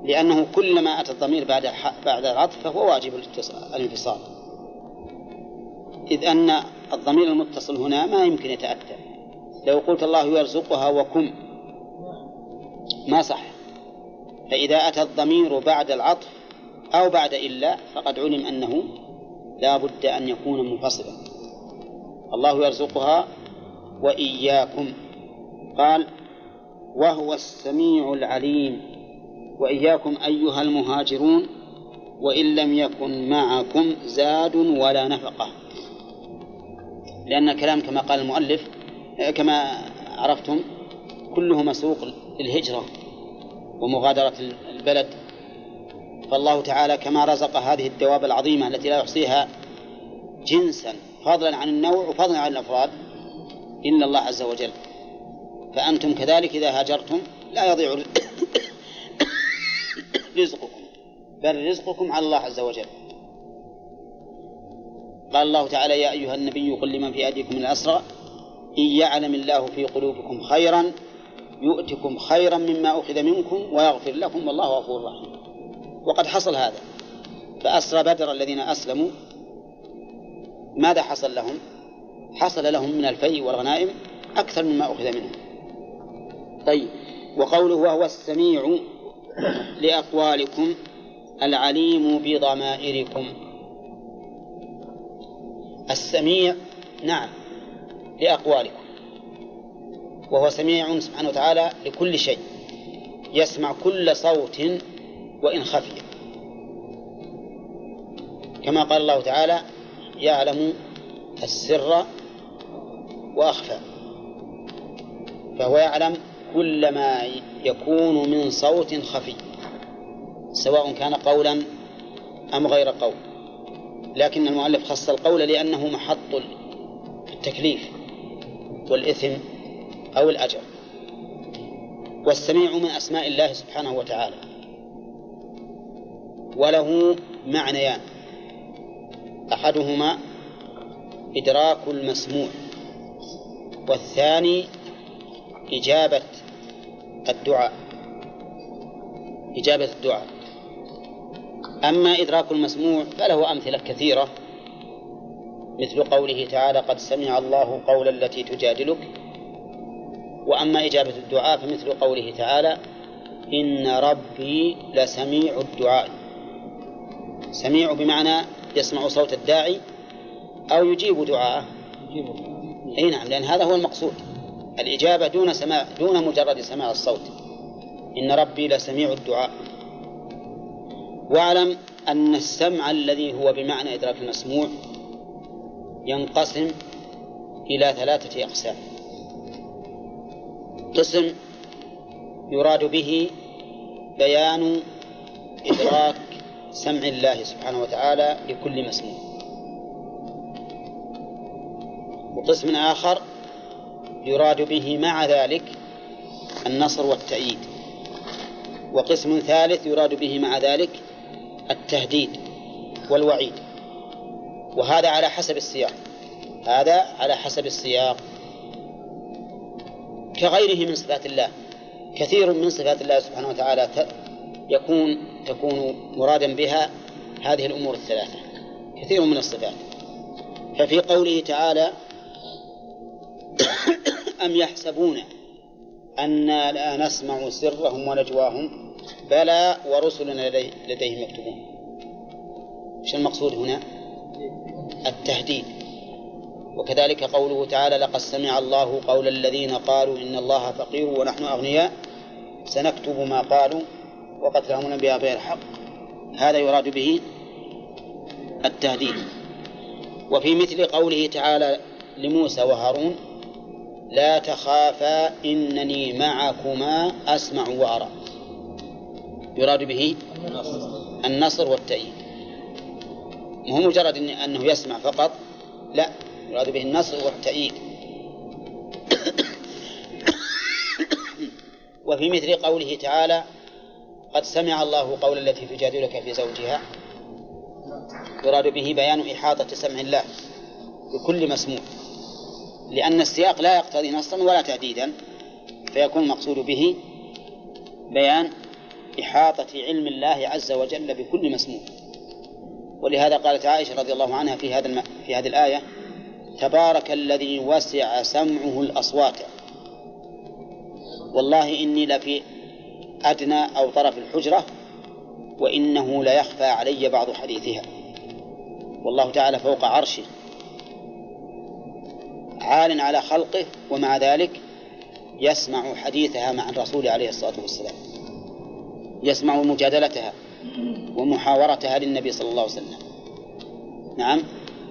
لأنه كلما أتى الضمير بعد بعد العطف فهو واجب الانفصال. إذ أن الضمير المتصل هنا ما يمكن يتأتى لو قلت الله يرزقها وكم ما صح. فإذا أتى الضمير بعد العطف أو بعد إلا فقد علم أنه لا بد أن يكون منفصلا. الله يرزقها وإياكم. قال وهو السميع العليم. وإياكم أيها المهاجرون وإن لم يكن معكم زاد ولا نفقة. لأن الكلام كما قال المؤلف كما عرفتم كله مسوق للهجرة ومغادرة البلد. فالله تعالى كما رزق هذه الدواب العظيمة التي لا يحصيها جنسا فضلا عن النوع وفضلا عن الأفراد. إلا الله عز وجل فأنتم كذلك إذا هاجرتم لا يضيع رزقكم بل رزقكم على الله عز وجل. قال الله تعالى يا أيها النبي قل لمن في أيديكم الأسرى إن يعلم الله في قلوبكم خيرا يؤتكم خيرا مما أخذ منكم ويغفر لكم والله غفور رحيم. وقد حصل هذا. فأسرى بدر الذين أسلموا. ماذا حصل لهم؟ حصل لهم من الفيء والغنائم أكثر مما أخذ منهم. طيب وقوله وهو السميع لأقوالكم العليم بضمائركم. السميع نعم لأقوالكم. وهو سميع سبحانه وتعالى لكل شيء. يسمع كل صوت وإن خفي. كما قال الله تعالى يعلم السر وأخفى. فهو يعلم كل ما يكون من صوت خفي سواء كان قولا أم غير قول. لكن المؤلف خص القول لأنه محط التكليف والإثم أو الأجر. والسميع من أسماء الله سبحانه وتعالى. وله معنيان. أحدهما إدراك المسموع والثاني إجابة الدعاء. إجابة الدعاء. أما إدراك المسموع فله أمثلة كثيرة مثل قوله تعالى قد سمع الله قول التي تجادلك. وأما إجابة الدعاء فمثل قوله تعالى إن ربي لسميع الدعاء. سميع بمعنى يسمع صوت الداعي أو يجيب دعاءه. أي نعم لأن هذا هو المقصود. الإجابة دون سماع دون مجرد سماع الصوت. إن ربي لسميع الدعاء. واعلم أن السمع الذي هو بمعنى إدراك المسموع ينقسم إلى ثلاثة أقسام. قسم يراد به بيان إدراك سمع الله سبحانه وتعالى لكل مسموع وقسم آخر يراد به مع ذلك النصر والتأييد. وقسم ثالث يراد به مع ذلك التهديد والوعيد. وهذا على حسب السياق. هذا على حسب السياق. كغيره من صفات الله. كثير من صفات الله سبحانه وتعالى يكون تكون مرادا بها هذه الأمور الثلاثة كثير من الصفات. ففي قوله تعالى أم يحسبون أنا لا نسمع سرهم ونجواهم بلى ورسلنا لديه لديهم يكتبون. إيش المقصود هنا؟ التهديد. وكذلك قوله تعالى لقد سمع الله قول الذين قالوا إن الله فقير ونحن أغنياء. سنكتب ما قالوا وقتلهم الأنبياء بغير حق. هذا يراد به التهديد. وفي مثل قوله تعالى لموسى وهارون لا تخافا إنني معكما أسمع وأرى. يراد به النصر والتأييد. مو مجرد إن أنه يسمع فقط لا يراد به النصر والتأييد. وفي مثل قوله تعالى قد سمع الله قول التي تجادلك في زوجها. يراد به بيان إحاطة سمع الله بكل مسموع. لأن السياق لا يقتضي نصا ولا تعديدا فيكون المقصود به بيان إحاطة علم الله عز وجل بكل مسموع. ولهذا قالت عائشة رضي الله عنها في هذا الم... في هذه الآية تبارك الذي وسع سمعه الأصوات. والله إني لفي أدنى أو طرف الحجرة وإنه ليخفى علي بعض حديثها. والله تعالى فوق عرشه. عال على خلقه ومع ذلك يسمع حديثها مع الرسول عليه الصلاة والسلام. يسمع مجادلتها ومحاورتها للنبي صلى الله عليه وسلم. نعم.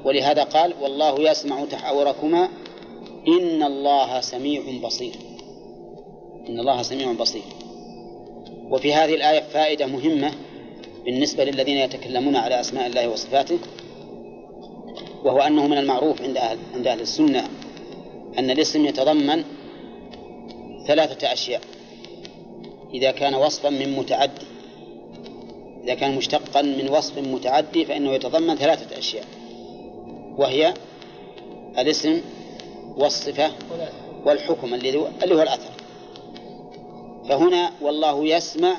ولهذا قال والله يسمع تحاوركما إن الله سميع بصير. إن الله سميع بصير. وفي هذه الآية فائدة مهمة بالنسبة للذين يتكلمون على أسماء الله وصفاته وهو أنه من المعروف عند أهل, عند أهل السنة أن الاسم يتضمن ثلاثة أشياء. إذا كان وصفا من متعدي إذا كان مشتقا من وصف متعدي فإنه يتضمن ثلاثة أشياء وهي الاسم والصفة والحكم الذي هو الأثر. فهنا والله يسمع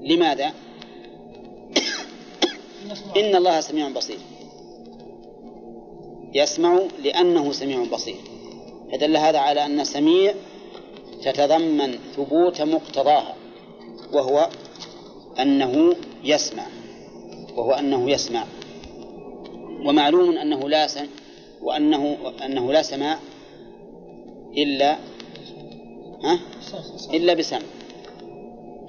لماذا؟ إن الله سميع بصير. يسمع لأنه سميع بصير. فدل هذا على أن سميع تتضمن ثبوت مقتضاها وهو أنه يسمع وهو أنه يسمع. ومعلوم أنه لا سمع وأنه أنه لا سماع إلا ها؟ إلا بسمع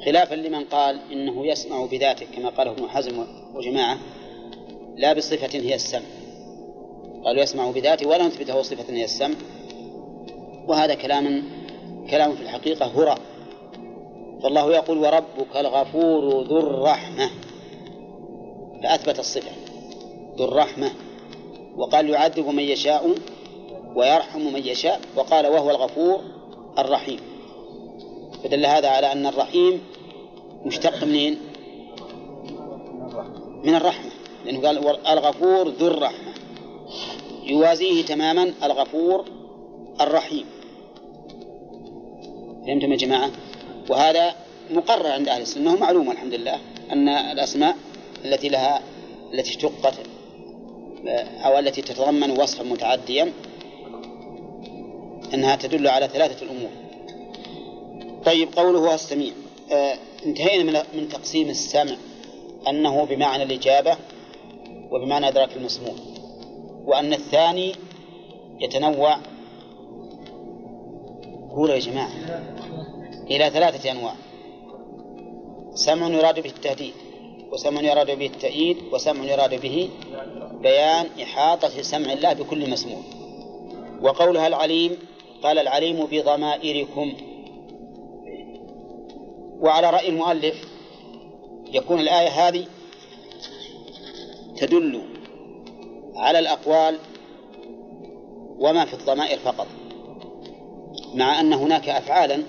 خلافا لمن قال إنه يسمع بذاته كما قاله ابن حزم وجماعة لا بصفة هي السمع قالوا يسمع بذاته ولا نثبته صفة هي السمع وهذا كلام كلام في الحقيقة هراء فالله يقول وربك الغفور ذو الرحمة. فأثبت الصفة. ذو الرحمة. وقال يعذب من يشاء ويرحم من يشاء. وقال وهو الغفور الرحيم فدل هذا على أن الرحيم مشتق منين؟ من الرحمة لأنه قال الغفور ذو الرحمة يوازيه تماما الغفور الرحيم فهمتم يا جماعة؟ وهذا مقرر عند أهل السنة ومعلوم الحمد لله أن الأسماء التي لها التي اشتقت أو التي تتضمن وصفا متعديا أنها تدل على ثلاثة الأمور. طيب قوله السميع آه انتهينا من من تقسيم السمع أنه بمعنى الإجابة وبمعنى إدراك المسموع. وأن الثاني يتنوع. قولوا يا جماعة. إلى ثلاثة أنواع. سمع يراد به التهديد وسمع يراد به التأييد وسمع يراد به بيان إحاطة سمع الله بكل مسموع. وقولها العليم قال العليم بضمائركم. وعلى رأي المؤلف يكون الآية هذه تدل على الأقوال وما في الضمائر فقط مع أن هناك أفعالا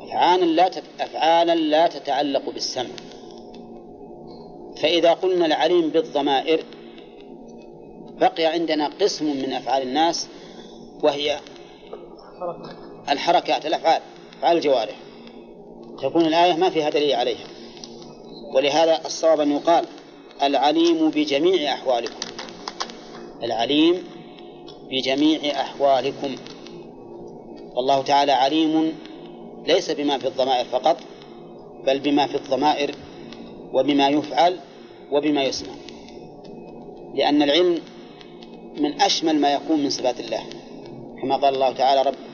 أفعالا لا أفعالا لا تتعلق بالسمع. فإذا قلنا العليم بالضمائر بقي عندنا قسم من أفعال الناس وهي الحركات الأفعال أفعال الجوارح تكون الآية ما فيها دليل عليها. ولهذا الصواب أن يقال العليم بجميع أحوالكم. العليم بجميع أحوالكم. والله تعالى عليم ليس بما في الضمائر فقط بل بما في الضمائر وبما يفعل وبما يسمع. لأن العلم من أشمل ما يكون من صفات الله. كما قال الله تعالى رب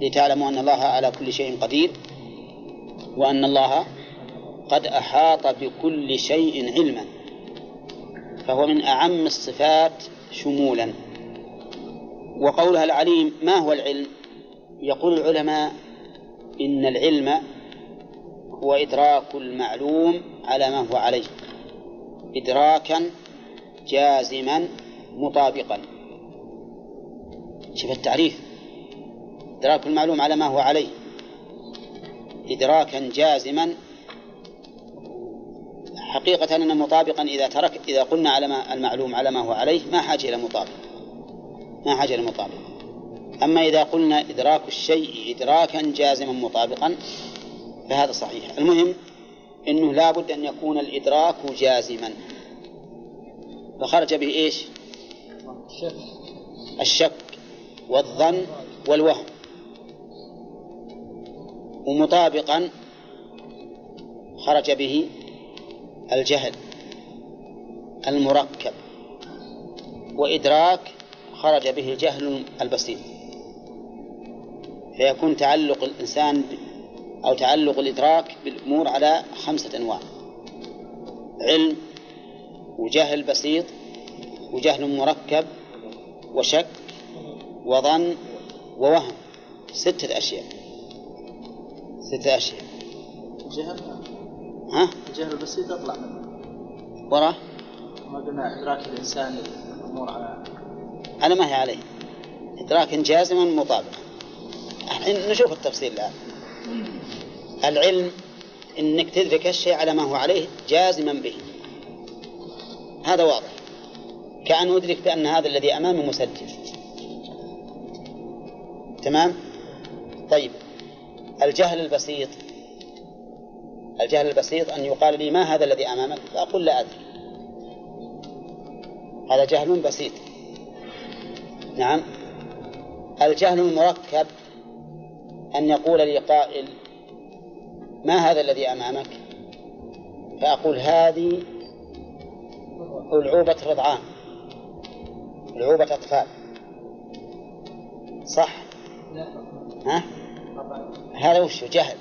لتعلموا أن الله على كل شيء قدير وأن الله قد أحاط بكل شيء علما فهو من أعم الصفات شمولا. وقولها العليم ما هو العلم؟ يقول العلماء إن العلم هو إدراك المعلوم على ما هو عليه إدراكا جازما مطابقا. شوف التعريف. إدراك المعلوم على ما هو عليه. إدراكا جازما حقيقة أن مطابقا إذا ترك إذا قلنا على ما المعلوم على ما هو عليه ما حاجة إلى مطابق. ما حاجة إلى مطابق. أما إذا قلنا إدراك الشيء إدراكا جازما مطابقا فهذا صحيح. المهم أنه لا بد أن يكون الإدراك جازما. فخرج به إيش؟ الشك. والظن والوهم. ومطابقا خرج به الجهل المركب. وإدراك خرج به الجهل البسيط. فيكون تعلق الإنسان أو تعلق الإدراك بالأمور على خمسة أنواع. علم وجهل بسيط وجهل مركب وشك وظن ووهم. ستة أشياء. ستة أشياء. الجهل ها؟ الجهل البسيط أطلع. منه وراه ما قلنا إدراك الإنسان الأمور على على ما هي عليه إدراك جازما مطابقا الحين نشوف التفصيل الآن. العلم إنك تدرك الشيء على ما هو عليه جازما به. هذا واضح. كأن أدرك بأن هذا الذي أمامي مسجل. تمام؟ طيب. الجهل البسيط. الجهل البسيط أن يقال لي ما هذا الذي أمامك؟ فأقول لا أدري. هذا جهل بسيط. نعم. الجهل المركب أن يقول لي قائل ما هذا الذي أمامك؟ فأقول هذه ألعوبة رضعان. ألعوبة أطفال. صح؟ ها؟ هذا وش جهل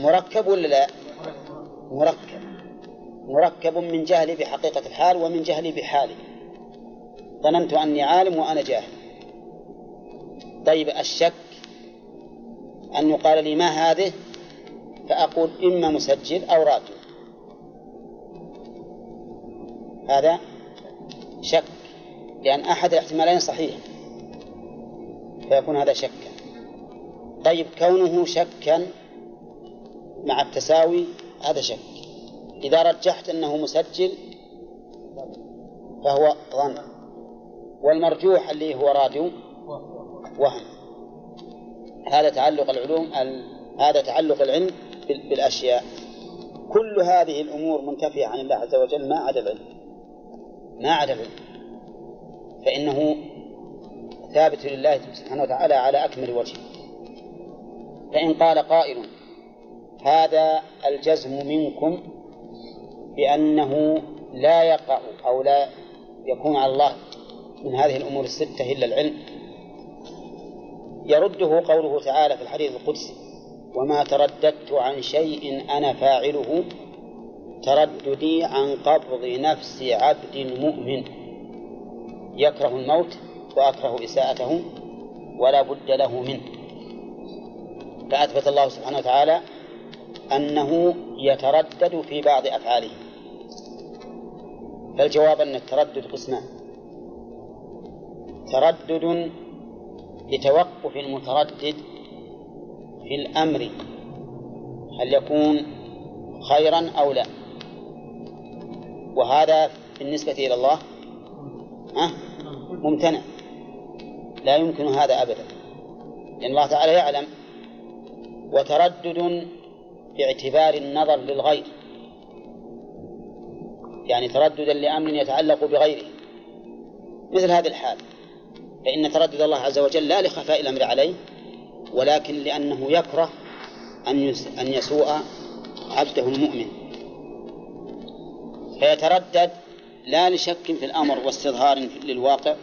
مركب ولا لا؟ مركب. مركب من جهلي بحقيقة الحال ومن جهلي بحالي ظننت أني عالم وأنا جاهل. طيب الشك أن يقال لي ما هذه؟ فأقول إما مسجل أو راجل هذا شك لأن أحد الاحتمالين صحيح. فيكون هذا شكا طيب كونه شكا مع التساوي هذا شك. إذا رجحت أنه مسجل فهو ظن. والمرجوح اللي هو راديو وهم. هذا تعلق العلوم هذا تعلق العلم بالأشياء. كل هذه الأمور منتفية عن الله عز وجل ما عدا العلم. ما عدا العلم. فإنه ثابت لله سبحانه وتعالى على أكمل وجه. فإن قال قائل هذا الجزم منكم بأنه لا يقع أو لا يكون على الله من هذه الأمور الستة إلا العلم. يرده قوله تعالى في الحديث القدسي وما ترددت عن شيء أنا فاعله ترددي عن قبض نفس عبد مؤمن. يكره الموت وأكره إساءته ولا بد له منه. فأثبت الله سبحانه وتعالى أنه يتردد في بعض أفعاله. فالجواب أن التردد قسمان. تردد لتوقف المتردد في الأمر هل يكون خيرا أو لا. وهذا بالنسبة إلى الله ممتنع. لا يمكن هذا أبدا. لأن الله تعالى يعلم وتردد باعتبار النظر للغير. يعني ترددا لأمر يتعلق بغيره. مثل هذه الحال. فإن تردد الله عز وجل لا لخفاء الأمر عليه ولكن لأنه يكره أن أن يسوء عبده المؤمن. فيتردد لا لشك في الأمر واستظهار للواقع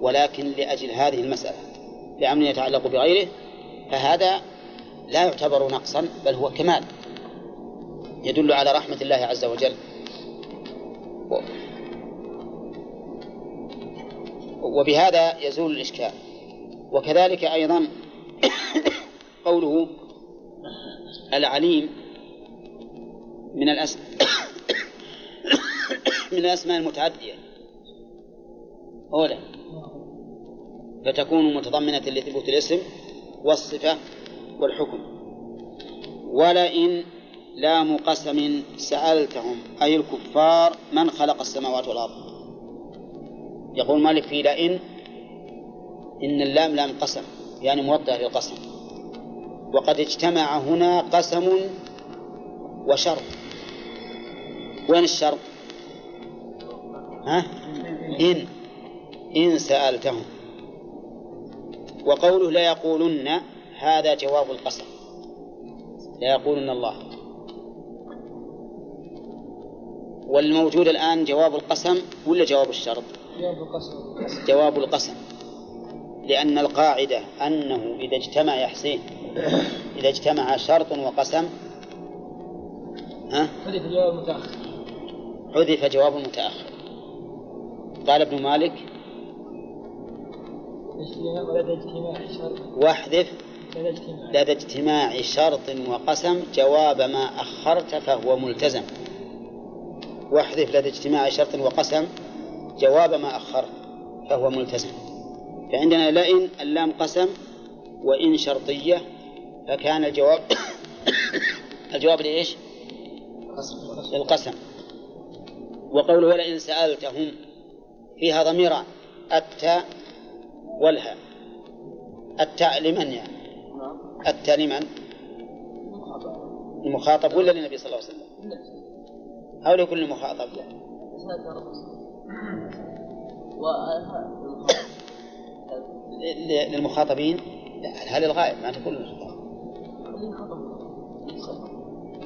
ولكن لأجل هذه المسألة لأمر يتعلق بغيره. فهذا لا يعتبر نقصا بل هو كمال. يدل على رحمة الله عز وجل. وبهذا يزول الإشكال. وكذلك أيضا قوله العليم من الأسماء من الأسماء المتعدية. أولا فتكون متضمنة لثبوت الاسم والصفة والحكم. ولئن لام قسم سألتهم أي الكفار من خلق السماوات والأرض؟ يقول مالك في لئن إن اللام لام قسم يعني موضع للقسم. وقد اجتمع هنا قسم وشرط. وين الشرط؟ ها؟ إن إن سألتهم. وقوله لا يقولن هذا جواب القسم لا يقولن الله. والموجود الآن جواب القسم ولا جواب الشرط؟ جواب القسم. جواب القسم. لأن القاعدة أنه إذا اجتمع يا حسين إذا اجتمع شرط وقسم ها؟ حذف الجواب المتأخر حذف جواب المتأخر قال ابن مالك واحذف لدى اجتماع شرط وقسم جواب ما أخرت فهو ملتزم واحذف لدى اجتماع شرط وقسم جواب ما أخرت فهو ملتزم فعندنا لئن اللام قسم وإن شرطية فكان الجواب الجواب لإيش؟ للقسم وقوله ولئن سألتهم فيها ضميران التاء والهاء التاء لمن يعني؟ التاء لمن؟ المخاطب ولا للنبي صلى الله عليه وسلم؟ أو لكل مخاطب؟ للمخاطبين؟ لا هل الغائب ما تكون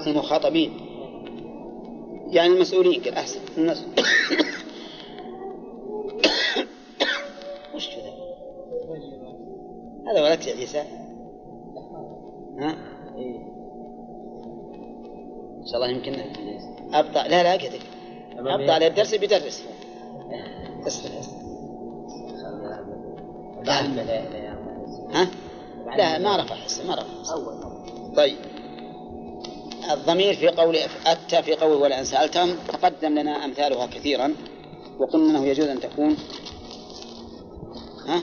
المخاطبين. يعني المسؤولين قال أحسن. الناس. وش كذا؟ هذا ولد يا عيسى. ها؟ إن شاء الله يمكن أبطأ. لا لا كذا أبطأ على الدرس بيدرس بس ها؟ لا ما رفع حسه ما رفع حسه طيب. الضمير في قول أتى في قول ولا أن سألتهم تقدم لنا أمثالها كثيرا وقلنا أنه يجوز أن تكون. ها؟